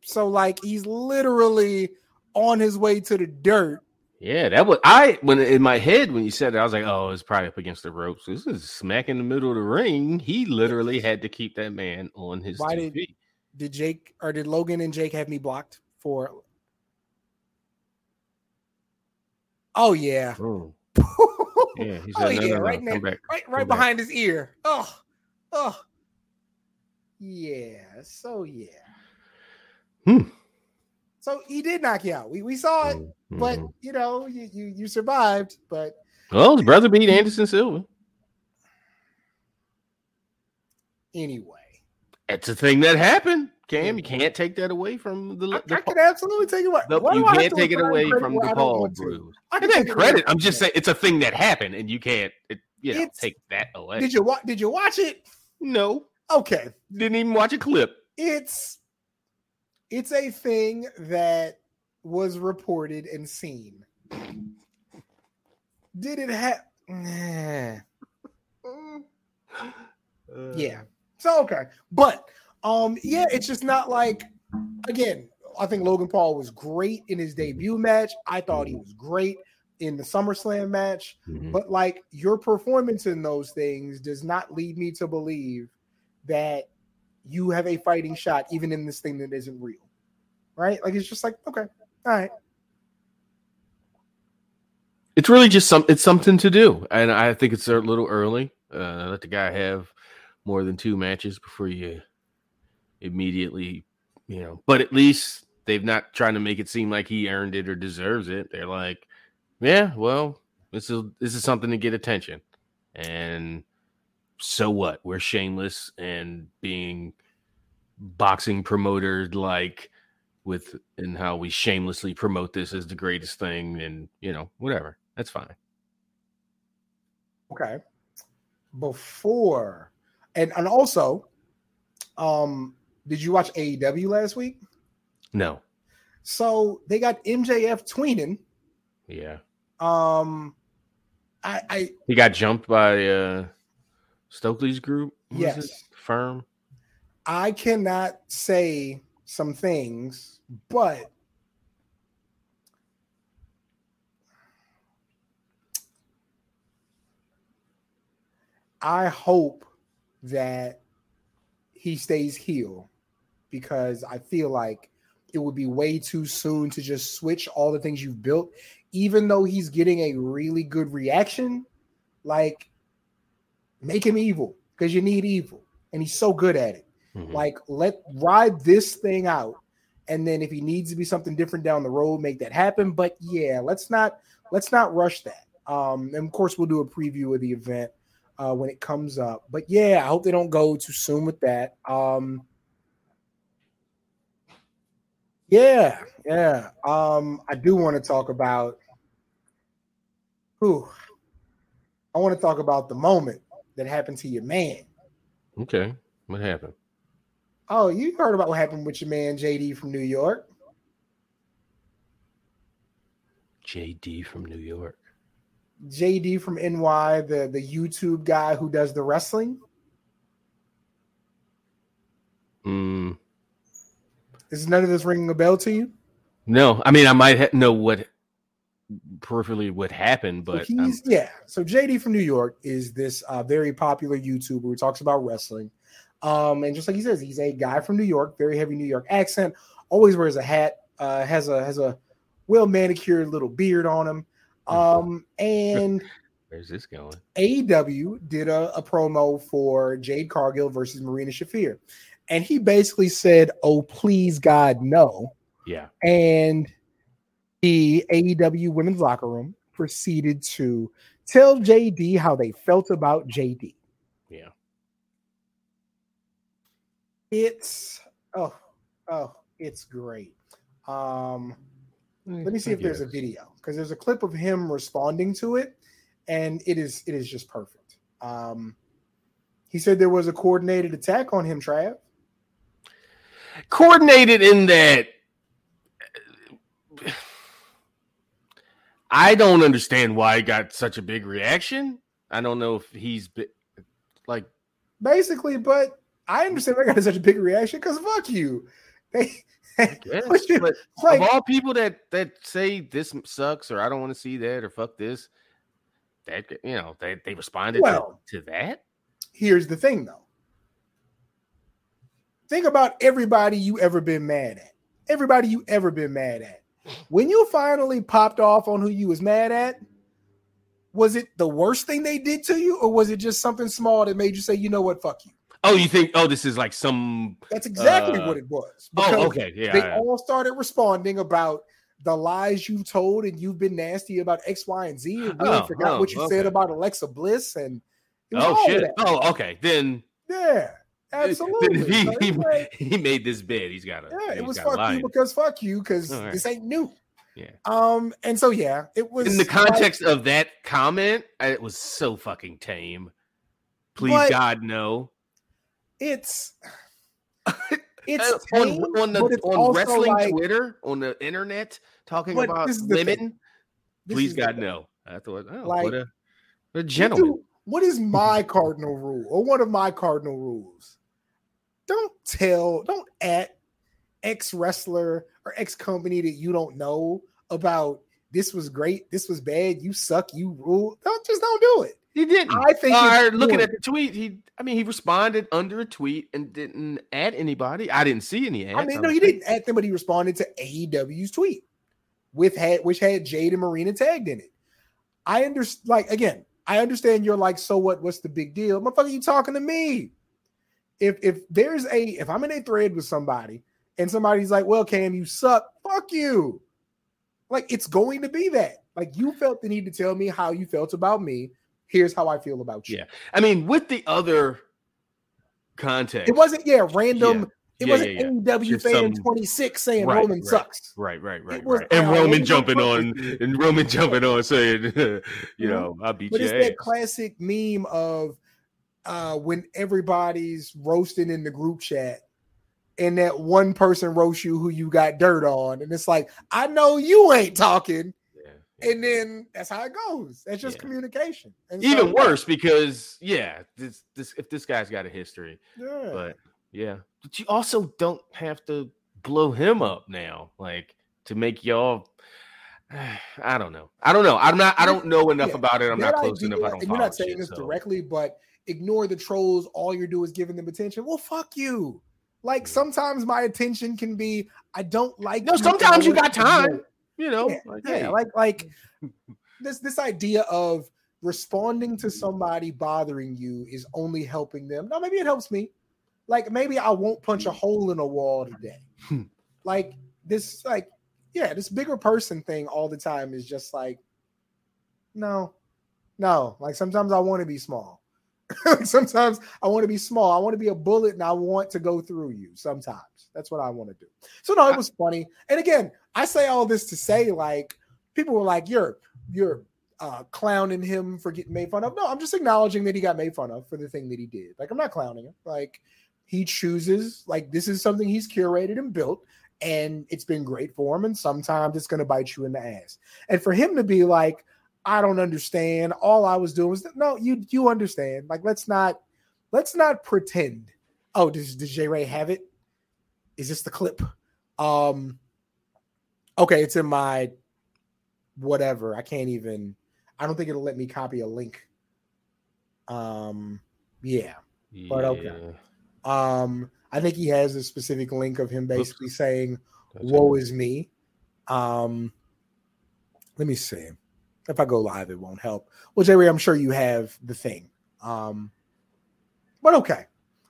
So, like, he's literally on his way to the dirt Yeah, that was I when in my head when you said it, I was like, oh, it's probably up against the ropes. This is smack in the middle of the ring. He literally had to keep that man on his Why TV. did- Did Jake or did Logan and Jake have me blocked for? Oh yeah, Oh, yeah, he Oh, no, yeah, no, no, right in come there. back. right right back. behind his ear. Oh, oh, yeah. So yeah. Hmm. So he did knock you out. We we saw it, but Mhm. you know you you, you survived. But well, his brother beat Anderson Silva. anyway, It's a thing that happened. Cam, you can't take that away from the. I, the I can absolutely take it away. the- you can't take it away from the I Paul? Bruce. I I can take credit. I'm just saying it's a thing that happened, and you can't, it, you know, take that away. Did you watch? Did you watch it? No, Okay, didn't even watch a clip. it's it's a thing that was reported and seen. Did it have? Yeah. So okay, but um, yeah, it's just not like again. I think Logan Paul was great in his debut match. I thought he was great in the SummerSlam match. Mhm. But like your performance in those things does not lead me to believe that you have a fighting shot, even in this thing that isn't real. Right? Like it's just like, okay, all right. it's really just some. It's something to do, and I think it's a little early. Uh, let the guy have more than two matches before you immediately, you know. But at least they've not trying to make it seem like he earned it or deserves it. They're like, yeah, well, this is this is something to get attention, and so what? We're shameless and being boxing promoters like with and how we shamelessly promote this as the greatest thing and you know whatever that's fine Okay. Before and and also, um, did you watch AEW last week? no So they got MJF tweening. yeah Um, I, I he got jumped by uh stokely's group What was it? Yes. firm I cannot say some things, but I hope that he stays heel because I feel like it would be way too soon to just switch all the things you've built, even though he's getting a really good reaction. Like, make him evil because you need evil, and he's so good at it. Mhm. Like, let ride this thing out, and then if he needs to be something different down the road, make that happen. But yeah, let's not let's not rush that. Um, and of course, we'll do a preview of the event uh, when it comes up. But yeah, I hope they don't go too soon with that. Um, yeah, yeah. Um, I do want to talk about. Whew, I want to talk about the moment that happened to your man. okay what happened Oh, you heard about what happened with your man JD from New York? jd from new york JD from NY, the the YouTube guy who does the wrestling. mm, Is none of this ringing a bell to you? no i mean i might ha- know what peripherally what happened So but um, he's yeah. So JD from New York is this uh, very popular YouTuber who talks about wrestling. Um, and just like he says, he's a guy from New York, very heavy New York accent. Always wears a hat. Uh, has a has a well manicured little beard on him. Um, and where's this going AEW did a, a promo for Jade Cargill versus Marina Shafir. And he basically said, Oh, please, God, no. yeah And the AEW women's locker room proceeded to tell JD how they felt about JD. yeah It's oh, oh, it's great. Um, let me see if there's a video because there's a clip of him responding to it, and it is it is just perfect. Um, he said there was a coordinated attack on him, Trav. coordinated in that I don't understand why he got such a big reaction. I don't know if he's bi- like Basically, but I understand why I got such a big reaction because fuck you. They Yes, Which but like, of all people that that say this sucks or I don't want to see that or fuck this, that you know they they responded to- Well- to, that. here's the thing though. Think about everybody you ever been mad at. Everybody you ever been mad at. When you finally popped off on who you was mad at, was it the worst thing they did to you, or was it just something small that made you say, you know what, fuck you? Oh, you think? Oh, this is like some. That's exactly Uh, what it was. Oh, okay, yeah. They yeah. all started responding about the lies you've told and you've been nasty about X, Y, and Z. And we Oh, forgot oh, what you okay. said about Alexa Bliss and it was all Oh shit. Oh, okay. Then Yeah, absolutely. he, So he, like- he made this bid. He's got to. yeah, it was fuck you because fuck you because right. this ain't new. Yeah. Um, and so yeah, it was In the like- context of that comment, it was so fucking tame. Please, God, no. it's it's Uh, tame, on, on the on wrestling like, Twitter on the internet talking about this is the thing. women. Please God no. I thought oh Like, what a, what a gentleman. what is my cardinal rule or one of my cardinal rules? Don't tell, don't at ex wrestler or ex company that you don't know about this was great, this was bad, you suck, you rule. Don't just don't do it. He didn't. I think it's looking at the tweet, he I mean he responded under a tweet and didn't add anybody. I didn't see any ads. I mean, no, he think. didn't at them, but he responded to AEW's tweet with had which had Jade and Marina tagged in it. I understand, like again, I understand you're like, so what? What's the big deal, motherfucker? You talking to me? If if there's a if I'm in a thread with somebody and somebody's like, well, Cam, you suck, fuck you. Like it's going to be that. Like you felt the need to tell me how you felt about me. Here's how I feel about you. Yeah. I mean, with the other context, It wasn't, yeah, random. It Yeah, wasn't yeah, yeah. AEW Just fan some- 26 saying Right, Roman right. sucks. Right, right, right, was right. And Roman jumping on and Roman jumping on, saying, you know, I'll beat But your it's ass. that classic meme of uh, when everybody's roasting in the group chat and that one person roasts you who you got dirt on. And it's like, I know you ain't talking. Yeah. And then that's how it goes. That's just Yeah. communication. And Even yeah, worse because yeah, this this if this guy's got a history, Yeah. but yeah, but you also don't have to blow him up now, like to make y'all. I don't know. I don't know. I'm not. I don't know enough Yeah, about it. I'm That not close idea- enough. I don't. you're not saying this so- directly, but ignore the trolls. All you're doing is giving them attention. Well, fuck you. Like sometimes my attention can be, I don't like. No, you, sometimes you got time. You know, yeah, like, yeah, hey, like like this this idea of responding to somebody bothering you is only helping them. No, maybe it helps me. Like maybe I won't punch a hole in a wall today. Hmm. like this, like yeah, this bigger person thing all the time is just like no, no. Like sometimes I want to be small. Like, sometimes I want to be small. I want to be a bullet and I want to go through you. Sometimes that's what I want to do. So no, it was funny. And again, I say all this to say like people were like, "You're you're uh, clowning him for getting made fun of." No, I'm just acknowledging that he got made fun of for the thing that he did. Like I'm not clowning him. Like he chooses. Like this is something he's curated and built, and it's been great for him. And sometimes it's going to bite you in the ass. And for him to be like, "I don't understand. All I was doing was no. You you understand. Like let's not let's not pretend." Oh, does does J Ray have it? Is this the clip? Um. Okay, it's in my whatever. I can't even. I don't think it'll let me copy a link. Um. Yeah. but okay. Um. I think he has a specific link of him basically saying, That's "Woe is me." Um. Let me see. If I go live, it won't help. Well, Jerry, I'm sure you have the thing. Um. But okay.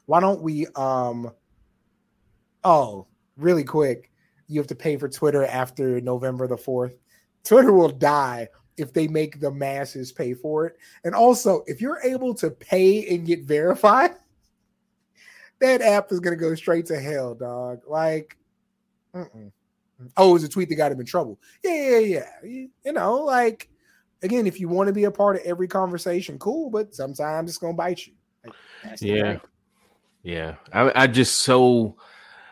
Why don't we? Um. Oh, really quick. You have to pay for Twitter after November the 4th. Twitter will die if they make the masses pay for it. And also, if you're able to pay and get verified, that app is going to go straight to hell, dog. Like, mm-mm. oh, it was a tweet that got him in trouble. Yeah, yeah, yeah. You, you know, like, again, if you want to be a part of every conversation, cool, but sometimes it's going to bite you. Like, Yeah. Yeah. I, I just so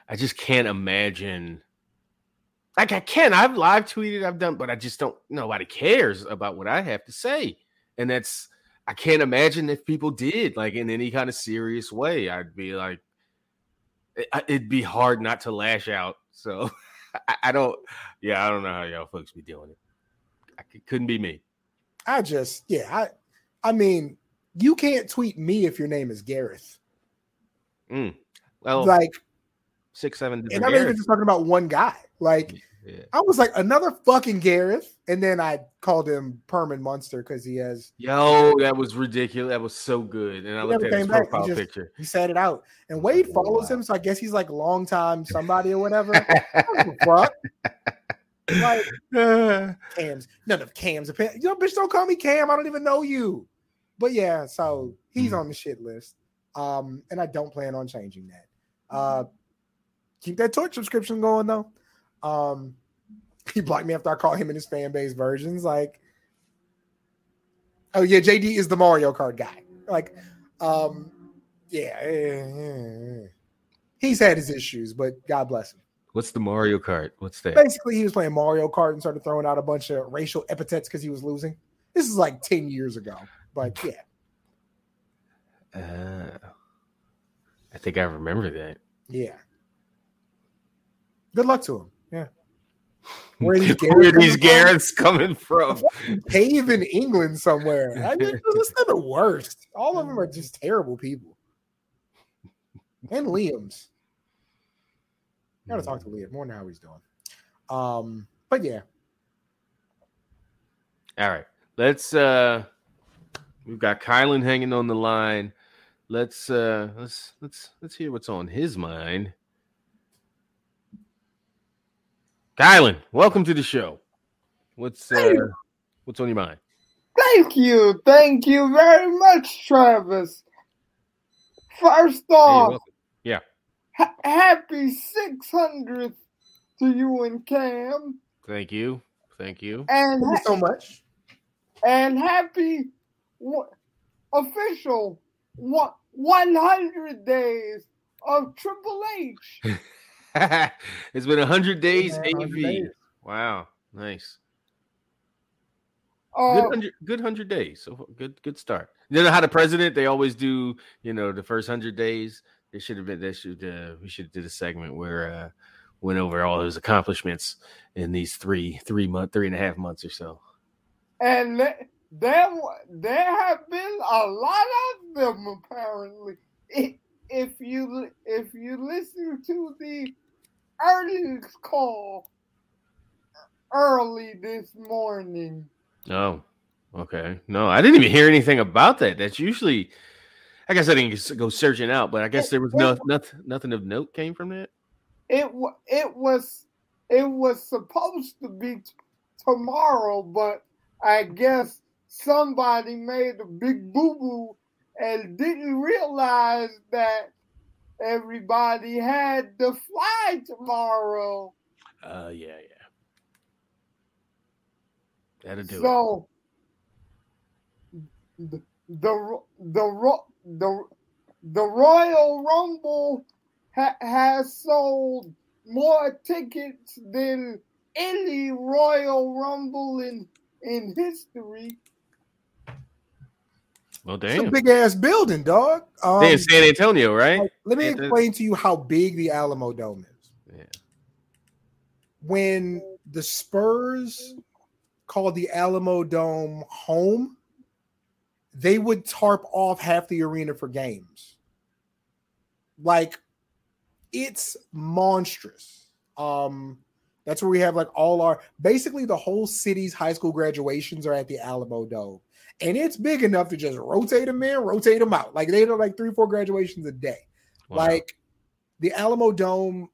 I just can't imagine. Like I can, I've live tweeted, I've done, but I just don't. Nobody cares about what I have to say, and that's I can't imagine if people did like in any kind of serious way. I'd be like, it, it'd be hard not to lash out So I, I don't. Yeah, I don't know how y'all folks be doing it. I, it couldn't be me. I just, yeah, I, I mean, you can't tweet me if your name is Gareth. Mm. Well, like, six, seven. and I'm even just talking about one guy. Like, Yeah. I was like another fucking Gareth, and then I called him Perman Munster because he has Yo, that was ridiculous. That was so good. And I looked at his back. He profile just- picture. he said it out, and Wade Wow. follows him, so I guess he's like long time somebody or whatever. I don't give a fuck. Like Cam's none of Cam's opinion. Yo, bitch, don't call me Cam. I don't even know you. But yeah, so he's Mhm. on the shit list. Um, and I don't plan on changing that. Uh keep that torch subscription going though. Um he blocked me after I called him in his fan base versions. Like, oh yeah, JD is the Mario Kart guy. Like, um, yeah, he's had his issues, but God bless him. What's the Mario Kart? What's that? Basically, he was playing Mario Kart and started throwing out a bunch of racial epithets because he was losing. This is like 10 years ago. But yeah, Uh, I think I remember that. yeah. Good luck to him. Yeah. Where are these Garrett's these coming Garrett's coming from? Cave in England somewhere. I mean, it's not the worst. All of them are just terrible people. And Liam's. Gotta talk to Liam more than how he's doing. Um, but yeah, All right. Let's uh we've got Kylan hanging on the line. Let's uh let's let's let's hear what's on his mind. Kylan, welcome to the show. What's uh what's on your mind? Thank you. Thank you very much, Travis. First off, welcome. Ha- happy 600th to you and Cam. Thank you. Thank you. And, thank you so much. and happy w- official one- 100 days of Triple H. it's been 100 days Yeah, 100 AV. days. Wow. Nice. Uh, Good 100, good 100 days. So good good start. You know how the president they always do, you know, the first 100 days. They should have been they should uh, we should have did a segment where uh went over all his accomplishments in these three three month three and a half months or so. and th- there, there have been a lot of them apparently. If, if you if you listen to the earnings call early this morning, Oh, okay. No, I didn't even hear anything about that. That's usually I guess I didn't go searching out, but I guess there was no nothing nothing of note came from that. it it was it was supposed to be t- tomorrow, but I guess somebody made a big boo boo and didn't realize that everybody had to fly tomorrow. Uh yeah, yeah. That'll do it. so the the the Ro- the the Royal Rumble ha- has sold more tickets than any Royal Rumble in in history. Well damn. It's a big ass building, dog. Um, They in San Antonio, right? like, let me Yeah, the- explain to you how big the Alamo Dome is. Yeah. When the Spurs called the Alamo Dome home, they would tarp off half the arena for games. Like it's monstrous. Um that's where we have like all our basically the whole city's high school graduations are at the Alamo Dome. And it's big enough to just rotate them in, rotate them out. Like they do like three, four graduations a day. Wow. Like the Alamo Dome,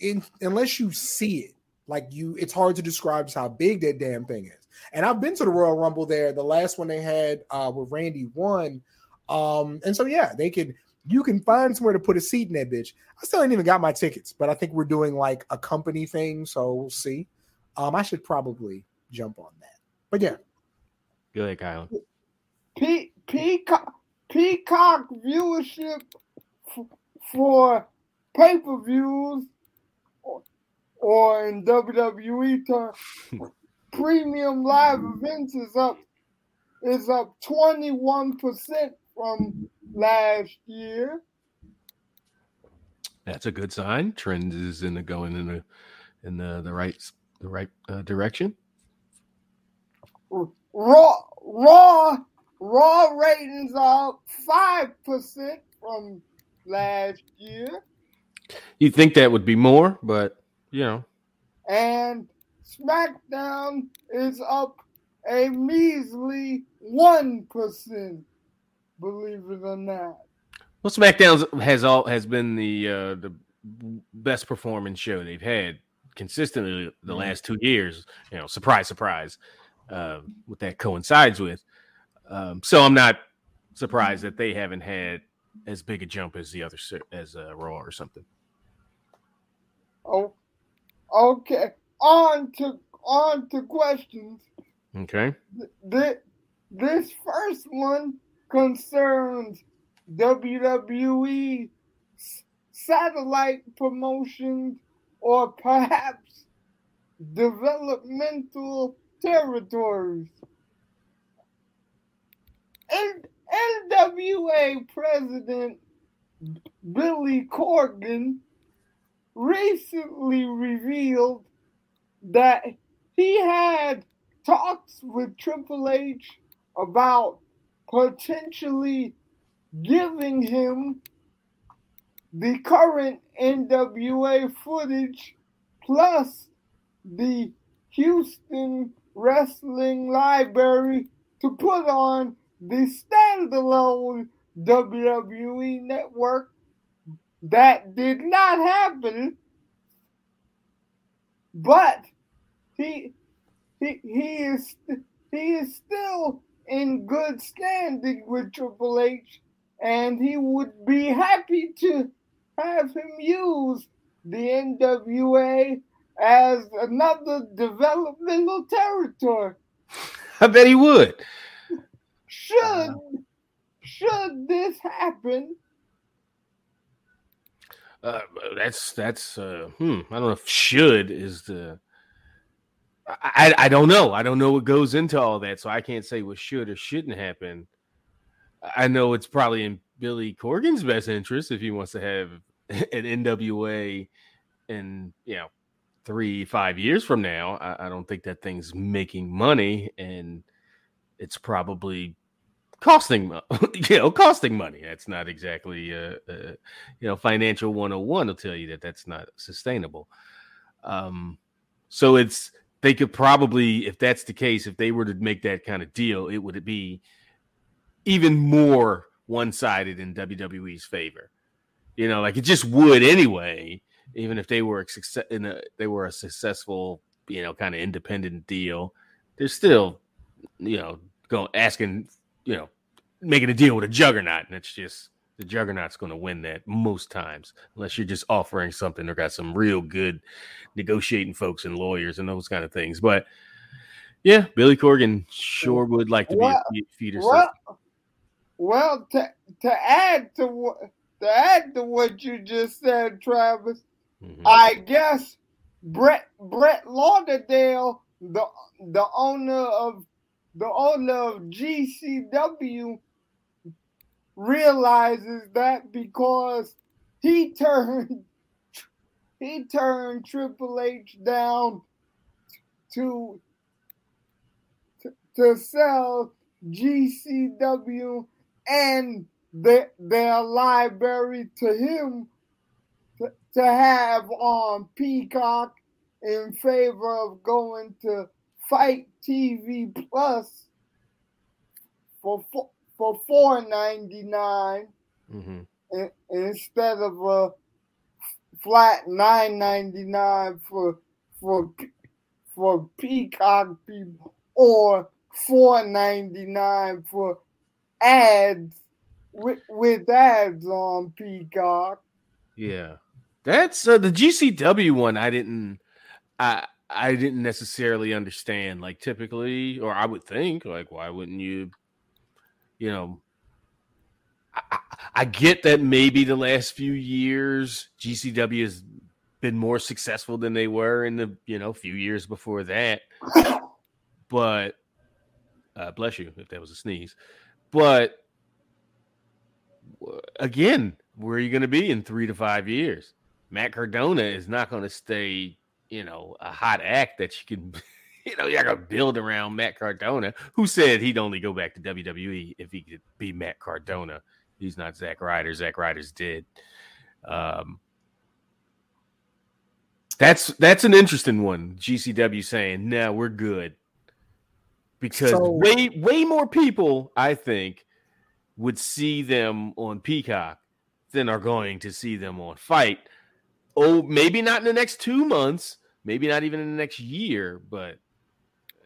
in unless you see it, like you, it's hard to describe just how big that damn thing is. And I've been to the Royal Rumble there, the last one they had uh with Randy won. Um, and so yeah, they can you can find somewhere to put a seat in that bitch. I still ain't even got my tickets, but I think we're doing like a company thing, so we'll see. Um, I should probably jump on that. But yeah, Go ahead, Kyle. Pe- Peacock Peacock viewership f- for pay per views or, or in WWE terms, premium live events is up is up twenty one percent from last year. That's a good sign. Trend is in the going in the in the the right the right uh, direction. Raw, raw, raw ratings are five percent from last year, You think that would be more, but you know, and SmackDown is up a measly one percent. Believe it or not. well, SmackDown has all has been the uh, the best performing show they've had consistently the last two years. You know, surprise, surprise, uh, what that coincides with. Um, so I'm not surprised that they haven't had as big a jump as the other as uh, Raw or something. Oh, okay. On to on to questions. Okay. This, this first one concerns WWE satellite promotions or perhaps developmental territories. N- NWA President Billy Corgan recently revealed that he had talks with Triple H about potentially giving him the current NWA footage plus the Houston Wrestling Library to put on the standalone WWE network. That did not happen. But he he he is he is still in good standing with Triple H, and he would be happy to have him use the NWA as another developmental territory. I bet he would. Should should this happen, Uh, that's that's uh, hmm. I don't know if should is the. I, I don't know. I don't know what goes into all that, so I can't say what should or shouldn't happen. I know it's probably in Billy Corgan's best interest if he wants to have an NWA in you know three five years from now. I, I don't think that thing's making money, and it's probably costing you know costing money. That's not exactly uh, uh you know financial 101 will tell you that that's not sustainable. Um, so it's they could probably if that's the case if they were to make that kind of deal it would be even more one-sided in WWE's favor. You know, like it just would anyway, even if they were success in a they were a successful, you know, kind of independent deal. They're still, you know, going asking, you know, making a deal with a juggernaut, and it's just the juggernaut's going to win that most times, unless you're just offering something or got some real good negotiating folks and lawyers and those kind of things. But yeah, Billy Corgan sure would like to be Well- a feeder well, well, to to add to what to add to what you just said, Travis, Mhm. I guess Brett Brett Lauderdale, the the owner of the owner of GCW, realizes that because he turned he turned Triple H down to to, to sell GCW and the, their library to him to, to have on Peacock in favor of going to FITE TV Plus for fo- for four ninety nine Mhm. instead of a flat nine ninety nine for for for Peacock people or four ninety nine for ads with, with ads on Peacock. Yeah, that's uh, the GCW one. I didn't, I I didn't necessarily understand. Like typically, or I would think, like why wouldn't you, you know? I, I, get that maybe the last few years GCW has been more successful than they were in the you know few years before that, but uh, bless you if that was a sneeze, but again, where are you going to be in three to five years? Matt Cardona is not going to stay, you know, a hot act that you can, you know, you're to build around Matt Cardona, who said he'd only go back to WWE if he could be Matt Cardona. He's not Zack Ryder. Zack Ryder's dead. Um, that's that's an interesting one. GCW saying, "No, we're good," because So- way way more people, I think, would see them on Peacock than are going to see them on FITE. Oh, maybe not in the next two months, maybe not even in the next year, but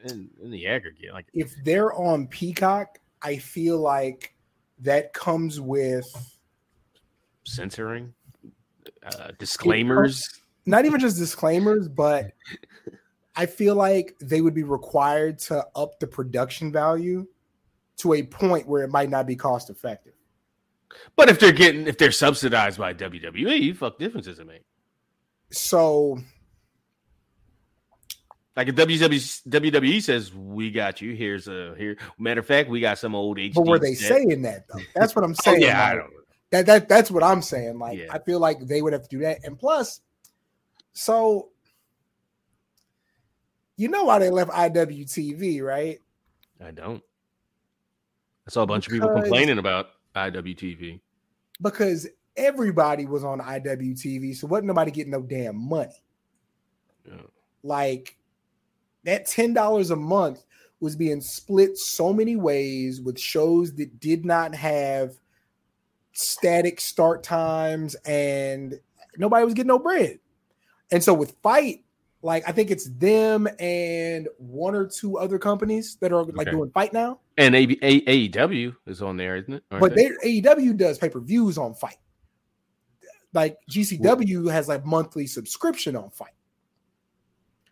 in, in the aggregate, like if they're on Peacock, I feel like that comes with censoring, uh, disclaimers. not even just disclaimers, but I feel like they would be required to up the production value to a point where it might not be cost effective. But if they're getting if they're subsidized by WWE, fuck difference does it make? So Like if WWE, WWE says we got you, here's a here. Matter of fact, we got some old HD. but were they set." saying that though? That's what I'm Oh, saying. yeah, I don't. that that that's what I'm saying. Like Yeah. I feel like they would have to do that. And plus, so you know why they left IWTV, right? I don't. I saw a bunch of people complaining about IWTV. Because everybody was on IWTV, so wasn't nobody getting no damn money. Yeah. Like that ten dollars a month was being split so many ways with shows that did not have static start times and nobody was getting no bread. And so with FITE, like I think it's them and one or two other companies that are like Okay. doing FITE now. And A- A- AEW is on there, isn't it? Aren't But they AEW does pay per views on FITE. Like GCW has like monthly subscription on Fight.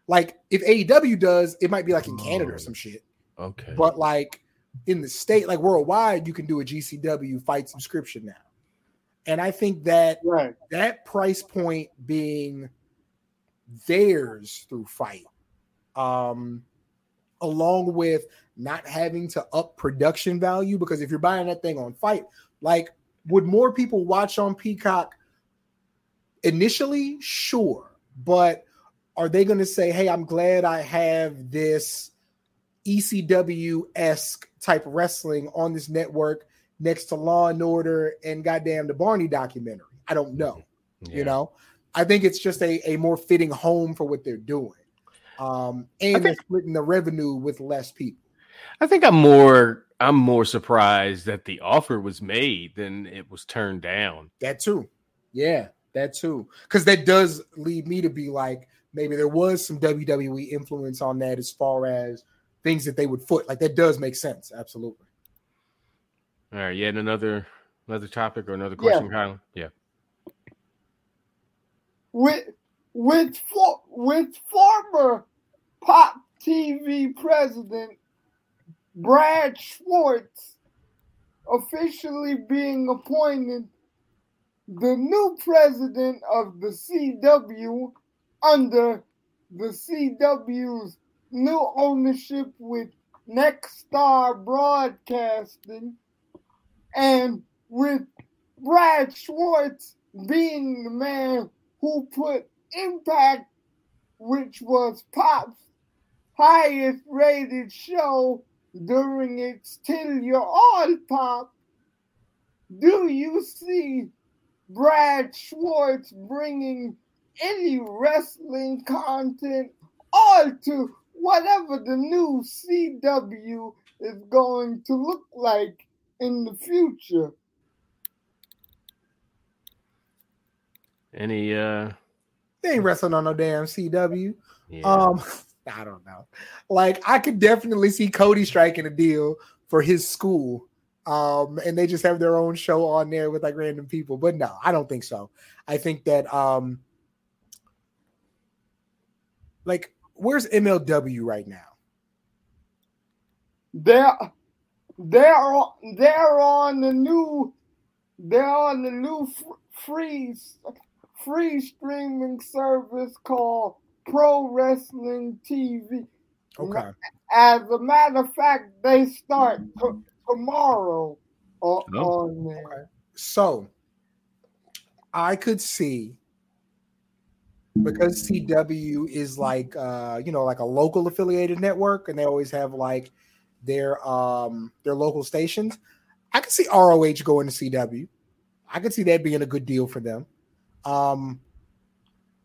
Like if AEW does, it might be like in Canada Oh. or some shit. okay. But like in the state, like worldwide, you can do a GCW FITE subscription now. And I think that Right. that price point being theirs through FITE um along with not having to up production value because if you're buying that thing on FITE like would more people watch on peacock initially sure but are they going to say hey i'm glad i have this ecw-esque type wrestling on this network next to law and order and goddamn the barney documentary? I don't know Yeah. you know? I think it's just a, a more fitting home for what they're doing um and I they're splitting the revenue with less people. I think I'm more I'm more surprised that the offer was made than it was turned down. that too. Yeah that too. Because that does lead me to be like maybe there was some wwe influence on that as far as things that they would foot. Like that does make sense. Absolutely. All right, yet another another topic or another question, Kylan? Yeah. with with for, with former Pop TV president Brad Schwartz officially being appointed the new president of the CW under the CW's new ownership with Nexstar Broadcasting and with Brad Schwartz being the man who put Impact, which was Pop's highest rated show during its tenure on Pop, do you see Brad Schwartz bringing any wrestling content or to whatever the new CW is going to look like in the future? Any uh they ain't wrestling on no damn cw yeah. Um, I don't know. Like I could definitely see Cody striking a deal for his school. Um, and they just have their own show on there with like random people. But no, I don't think so. I think that um like where's MLW right now? They're they're on they're on the new they're on the new f- free free streaming service called Pro Wrestling TV. Okay. As a matter of fact, they start t- tomorrow on, Oh. on there. So I could see because CW is like uh, you know, like a local affiliated network, and they always have like their um their local stations. I can see ROH going to CW. I could see that being a good deal for them. Um,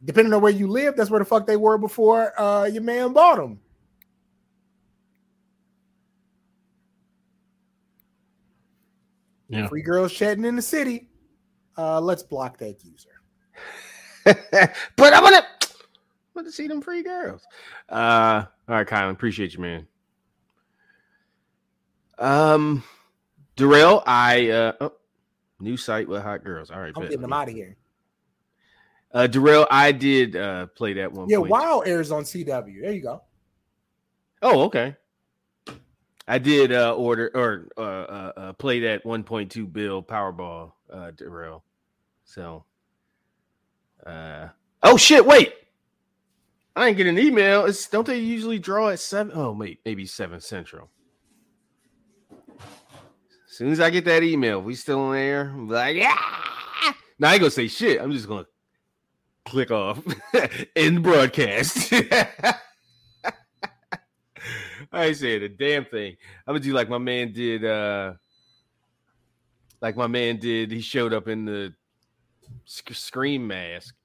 depending on where you live, that's where the fuck they were before uh, your man bought them. Yeah. Free girls chatting in the city. Uh, let's block that user. but I want to want to see them free girls. Uh, all right, Kylan, appreciate you, man. Um, Darrell, I uh, oh, new site with hot girls. All right, I'm bet. getting them out of here. Uh, Darrell, I did uh play that one. Yeah, point. Wild airs on CW. There you go. Oh, okay. I did uh order or uh, uh, uh play that 1.2 bill Powerball, uh, Darrell. So, uh, oh shit! Wait, I ain't get an email. It's don't they usually draw at seven? Oh, wait, maybe seven central. As soon as I get that email, we still on air. I'm like, yeah. Now I ain't gonna say shit. I'm just gonna click off in broadcast. I ain't saying a damn thing. I'm gonna do like my man did. uh Like my man did. He showed up in the sc- scream mask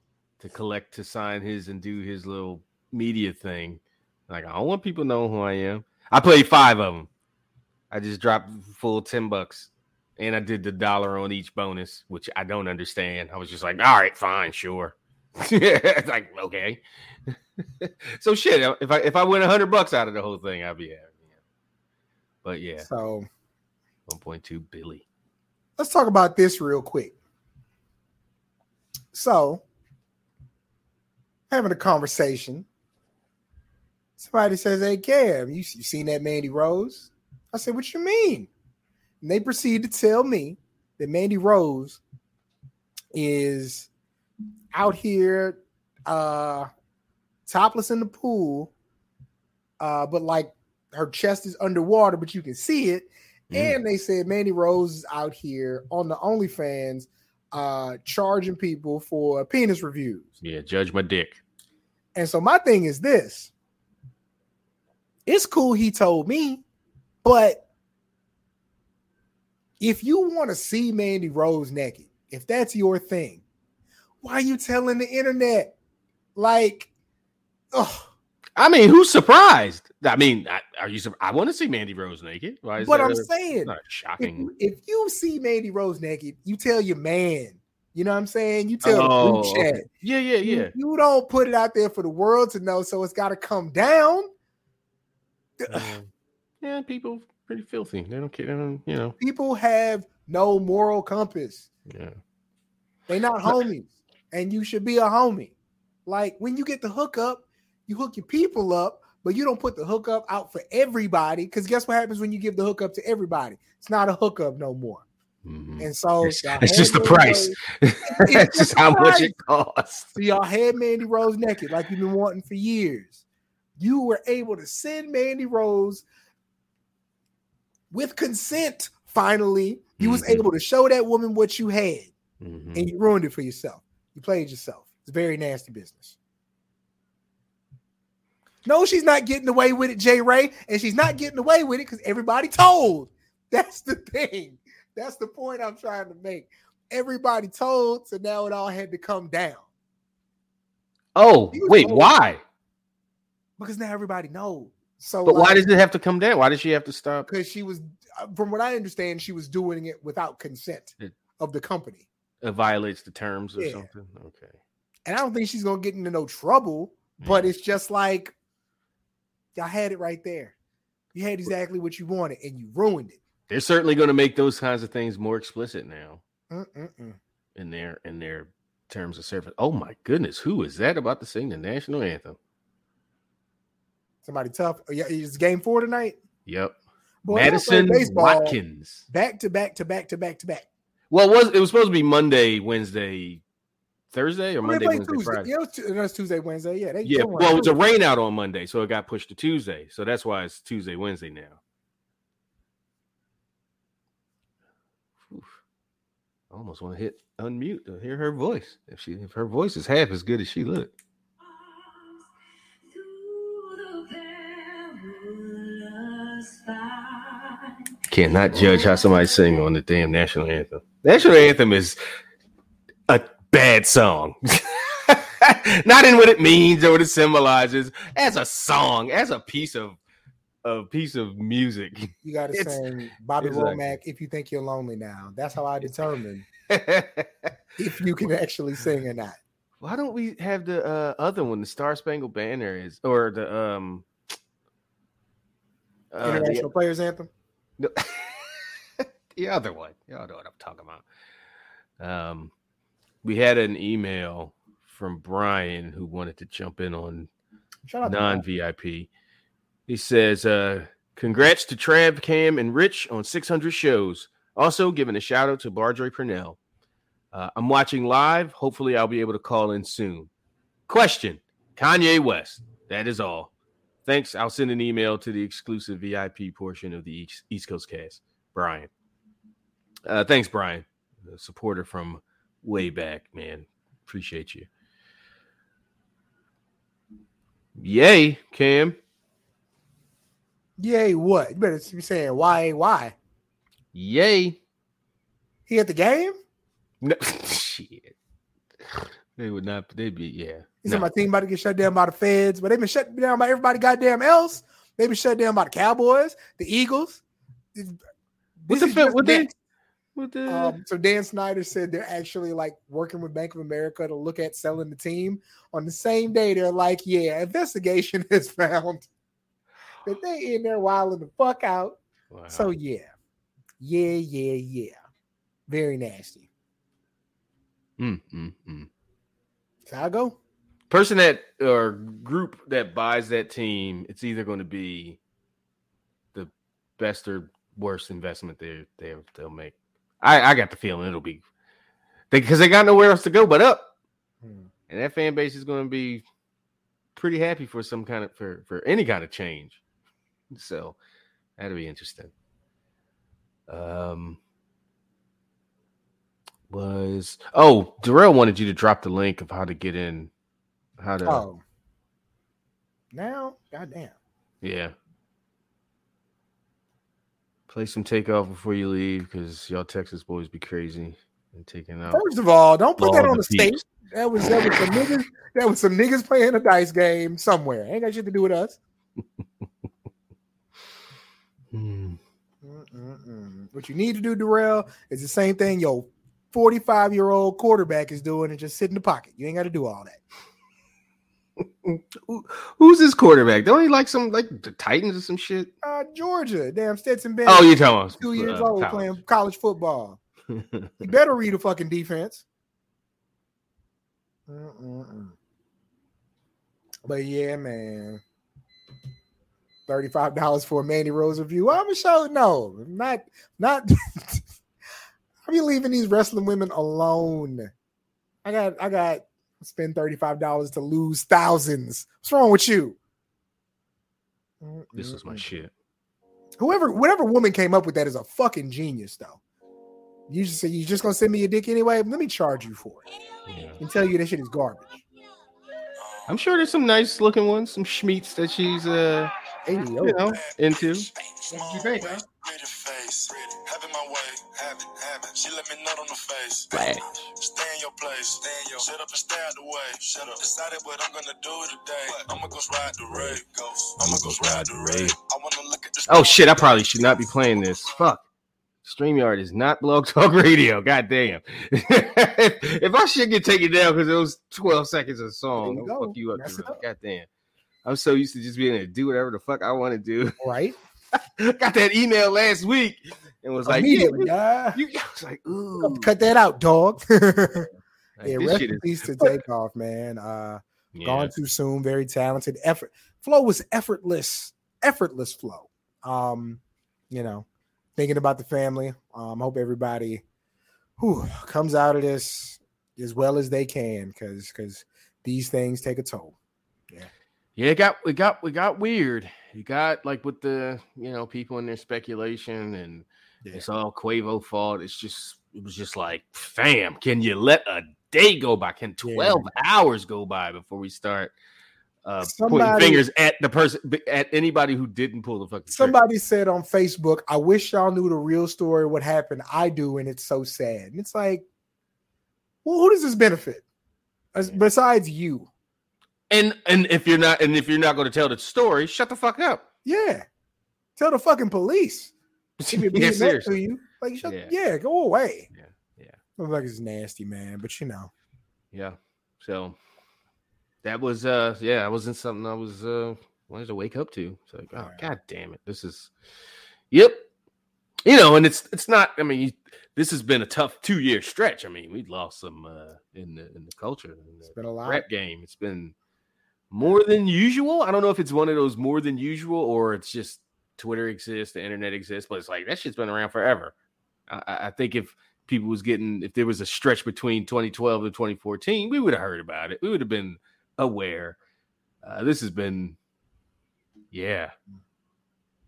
to collect to sign his and do his little media thing. Like I don't want people knowing who I am. I played five of them. I just dropped full ten bucks, and I did the dollar on each bonus, which I don't understand. I was just like, all right, fine, sure. it's like okay. so shit, uh, if I if I win a hundred bucks out of the whole thing, I'd be happy. But yeah, So one point two Billy. let's talk about this real quick. So, having a conversation, somebody says, Hey, Cam, you, you seen that Mandy Rose? I said, What you mean? And they proceed to tell me that Mandy Rose is out here uh topless in the pool, uh, but like her chest is underwater, but you can see it. Mm. And they said Mandy Rose is out here on the OnlyFans uh charging people for penis reviews. Yeah, judge my dick. And so my thing is this. It's cool he told me, but if you want to see Mandy Rose naked, if that's your thing, why are you telling the internet? Like, oh, I mean, who's surprised? I mean, I, are you? I want to see Mandy Rose naked. Why is what that I'm a- saying. not If, shocking? if you see Mandy Rose naked, you tell your man. You know what I'm saying? You tell the Oh, group okay. chat. Yeah, yeah, You- yeah. You, don't put it out there for the world to know, so it's got to come down. Um, yeah, people pretty filthy. They don't care. They don't, you know. People have no moral compass. Yeah. They're not homies, and you should be a homie. Like when you get the hookup, you hook your people up, but you don't put the hookup out for everybody. Because guess what happens when you give the hookup to everybody? It's not a hookup no more. Mhm. And so It's, it's just the price. Rose- it's just how much it costs. So y'all had Mandy Rose naked, like you've been wanting for years. You were able to send Mandy Rose with consent. Finally, you was Mhm. able to show that woman what you had, Mhm. and you ruined it for yourself. You played yourself. It's very nasty business. No, she's not getting away with it, Jay Ray, and she's not getting away with it because everybody told. That's the thing. That's the point I'm trying to make. Everybody told, so now it all had to come down. Oh, wait, told- why? because now everybody knows. So, But why does it have to come down? Why does she have to stop? Because she was, uh, from what I understand, she was doing it without consent It- of the company, It violates the terms or Yeah. something. Okay. and I don't think she's gonna get into no trouble. But Yeah. it's just like y'all had it right there. You had exactly what you wanted, and you ruined it. They're certainly going to make those kinds of things more explicit now Mm-mm-mm. in their in their terms of service. Oh my goodness, who is that about to sing the national anthem? Somebody tough. Oh, yeah, it's game four tonight? Yep. Boy, Madison Watkins. back to back to back to back to back. Well, it was it was supposed to be Monday, Wednesday, Thursday, or Well, Monday, Wednesday, Tuesday. Friday? Yeah, it was, Tu- no, it's Tuesday, Wednesday. Yeah, they Yeah, well, it was a rain out on Monday, so it got pushed to Tuesday. So that's why it's Tuesday, Wednesday now. I almost want to hit unmute to hear her voice. If she if her voice is half as good as she looked. Cannot judge how somebody sing on the damn national anthem. National anthem is a bad song. Not in what it means or what it symbolizes. As a song, as a piece of a piece of music. You got to sing Bobby exactly. Womack if you think you're lonely now. That's how I determine if you can actually sing or not. Why don't we have the uh, other one, the Star Spangled Banner is, or the um, uh, the- International Players Anthem. No. the other one. Y'all know what I'm talking about. Um, we had an email from Brian who wanted to jump in on Shout out to non. VIP. He says, uh, congrats to Trav, Cam, and Rich on 600 shows. Also, giving a shout out to Bardre Purnell. Uh, I'm watching live. Hopefully, I'll be able to call in soon. Question Kanye West. That is all. Thanks. I'll send an email to the exclusive VIP portion of the East, East Coast cast. Brian. Uh, thanks, Brian. A supporter from way back, man. Appreciate you. Yay, Cam. Yay, what? You better be saying why, why? Yay. He at the game? No, shit. They would not. They'd be yeah. He said No. my team about to get shut down by the feds, but they've been shut down by everybody goddamn else. They've been shut down by the Cowboys, the Eagles. This What the what they- What the? Um, so Dan Snyder said they're actually like working with Bank of America to look at selling the team. On the same day, they're like, "Yeah, investigation has found that they in there wilding the fuck out." Wow. So yeah, yeah, yeah, yeah, very nasty. Mm, mm, mm. So I go. person that or group that buys that team, it's either going to be the best or worst investment they they they'll make. I I got the feeling it'll be because they, got nowhere else to go but up, Hmm. and that fan base is going to be pretty happy for some kind of for for any kind of change. So that'll be interesting. Um. Was oh Darrell wanted you to drop the link of how to get in, how to Oh, now, goddamn. Yeah. Play some Takeoff before you leave because y'all Texas boys be crazy and taking out. First of all, don't put that on the state. peeps. That was that was some niggas. That was some niggas playing a dice game somewhere. Ain't got shit to do with us. Mm-mm-mm. What you need to do, Darrell, is the same thing your 45 year old quarterback is doing and just sit in the pocket. You ain't got to do all that. Who's this quarterback? Don't he like some like the Titans or some shit? Uh, Georgia, damn Stetson Bennett, Oh, you talking about two years uh, old college. playing college football. You better read a fucking defense. Mm-mm-mm. But yeah, man. Thirty-five dollars for a Mandy Rose review. I'm a show. No, not not. I'm leaving these wrestling women alone. I got I got spend thirty-five dollars to lose thousands. What's wrong with you? this is my shit. Whoever, whatever woman came up with that is a fucking genius, though. You just say you're just gonna send me a dick anyway. Let me charge you for it Yeah. and tell you that shit is garbage. I'm sure there's some nice looking ones, some schmeats that she's uh Hey, yo. you know into. What you think, huh? Pretty face, having my way, having, having. She let me nut on the face. Flash. Stay in your place, stay in your. Shut up and stay out the way. Shut up. Decided what I'm gonna do today. I'ma go ride the rave. I'ma go ride the rave. I wanna look at the. Oh shit! I probably should not be playing this. Fuck. Streamyard is not Blog Talk Radio. God damn. if I should get taken down because it was 12 seconds of song, I'll fuck you up. It up. God damn. I'm so used to just being able to do whatever the fuck I want to do. Right? Got that email last week and was like, yeah, Immediately, yeah. you, I was like, ooh. Cut that out, dog. yeah, Like, this rest in peace to Takeoff, man. Uh, Yeah. gone too soon. Very talented. Effort. Flow was effortless. Effortless flow. Um, you know, thinking about the family. Um, hope everybody who comes out of this as well as they can, because because these things take a toll. Yeah, it got we got we got weird. You got like with the you know people in their speculation and Yeah. it's all Quavo fault. It's just it was just like, fam, can you let a day go by? Can Yeah. 12 hours go by before we start uh, Somebody- pointing fingers at the person at anybody who didn't pull the fucking trigger. Somebody said on Facebook, I wish y'all knew the real story, what happened. I do, and it's so sad. And it's like, well, who does this benefit? As- Besides you. And and if you're not and if you're not going to tell the story, shut the fuck up. Yeah. Tell the fucking police. If you're yeah, being that seriously. to you. Like, shut, Yeah. yeah. go away. Yeah, yeah. Looks like it's nasty, man. But you know, Yeah. So that was uh yeah, that wasn't something I was uh wanted to wake up to. So like, oh Alright. god damn it. This is yep. You know, and it's it's not I mean you, this has been a tough two year stretch. I mean, we lost some uh in the in the culture in it's the been a lot. rap game. It's been more than usual. I don't know if it's one of those more than usual or it's just Twitter exists, the internet exists, but it's like that shit's been around forever. I, I think if people was getting if there was a stretch between 2012 and 2014, we would have heard about it. We would have been aware. Uh, this has been, yeah.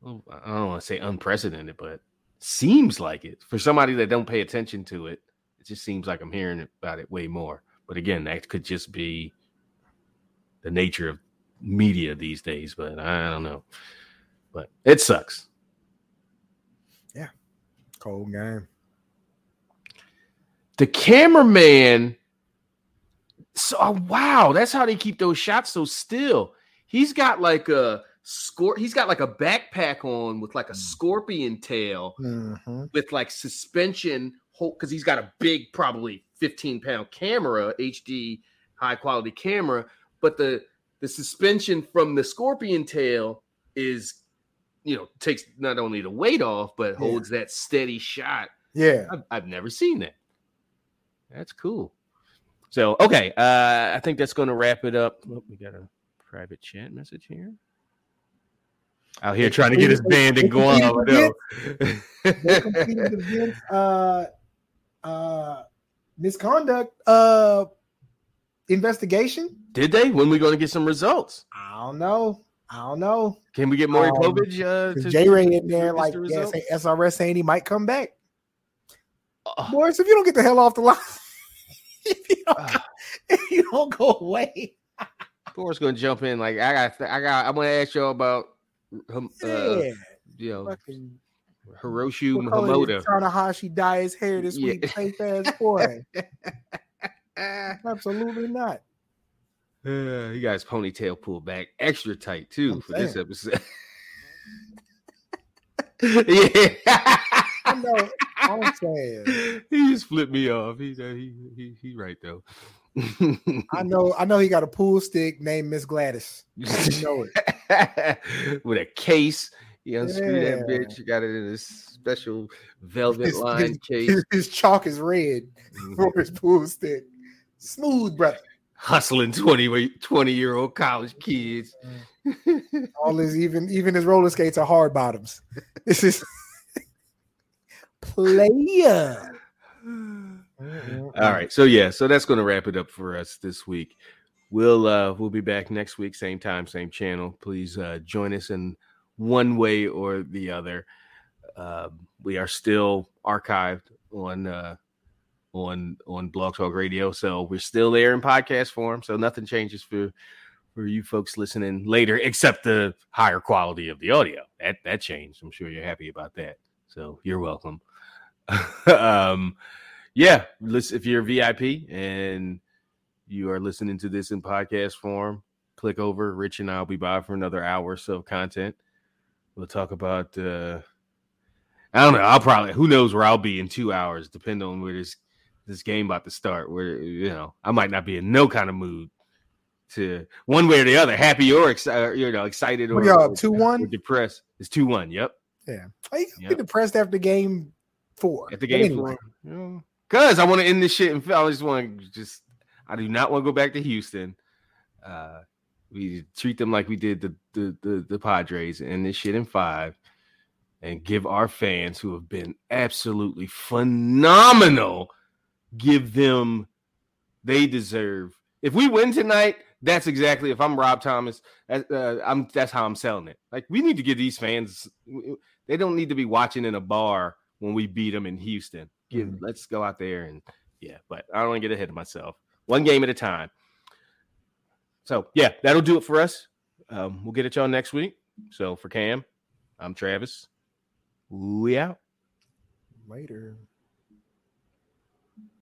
Well, I don't want to say unprecedented, but seems like it for somebody that don't pay attention to it. It just seems like I'm hearing about it way more. But again, that could just be the nature of media these days. But I don't know. But it sucks. Yeah. Cold game. the cameraman so oh, wow that's how they keep those shots so still he's got like a scor- he's got like a backpack on with like a scorpion tail Mhm. with like suspension because he's got a big probably 15 pound camera hd high quality camera but the the suspension from the scorpion tail is you know takes not only the weight off but Yeah. holds that steady shot Yeah. I've, I've never seen that. That's cool. So okay, uh, I think that's going to wrap it up. Oh, we got a private chat message here. Out here trying to get his band in Guam. I know. They completed the Vince, uh, uh, misconduct uh, investigation. Did they? When we going to get some results? I don't know. I don't know. Can we get Maury Um, Povich? Uh, J Ray in there, like the yeah, say SRS saying he might come back. Uh, Boris, if you don't get the hell off the line, if, you don't, uh, if you don't go away, Boris going to jump in. Like I got, I got. I'm going to ask y'all about, um, uh, yeah, you know, fucking color Hamoda. Tanahashi dye his hair this Yeah. week, fake ass boy. Absolutely not. Uh, he got his ponytail pulled back extra tight too I'm for this episode. yeah, I know. I'm saying. he just flipped me off. He uh, he he, he right though. I know. I know he got a pool stick named Miss Gladys. You know it. With a case, you unscrew that bitch. He got it in this special velvet His- lined case. His, his chalk is red Mhm. for his pool stick. Smooth, brother. Hustling 20, 20 year old college kids. All his even even his roller skates are hard bottoms. This is player. All right. So yeah, so that's going to wrap it up for us this week. We'll uh we'll be back next week, same time, same channel. Please uh join us in one way or the other. Uh, we are still archived on uh on on Blog Talk Radio, so we're still there in podcast form. So nothing changes for for you folks listening later, except the higher quality of the audio. That that changed. I'm sure you're happy about that. So you're welcome. um yeah, listen if you're VIP and you are listening to this in podcast form, click over. Rich and I'll be by for another hour or so of content. We'll talk about uh I don't know. I'll probably who knows where I'll be in two hours, depending on where this this game about to start. Where you know I might not be in no kind of mood to one way or the other, happy or excited, you know, excited or, y'all two one? depressed. It's two one. Yep. Yeah. You Yep. get depressed after game four? at the game anyway, floor. Because I want to end this shit and I just want to just I do not want to go back to Houston. Uh we treat them like we did the the the, the Padres and this shit in five and give our fans who have been absolutely phenomenal give them they deserve. If we win tonight, that's exactly if I'm Rob Thomson, that- uh, I'm that's how I'm selling it. Like we need to give these fans they don't need to be watching in a bar when we beat them in Houston. Give, Mhm. Let's go out there and yeah, but I don't want to get ahead of myself. One game at a time. so yeah, that'll do it for us. Um, we'll get at y'all next week. So for Cam, I'm Travis. We out. Later.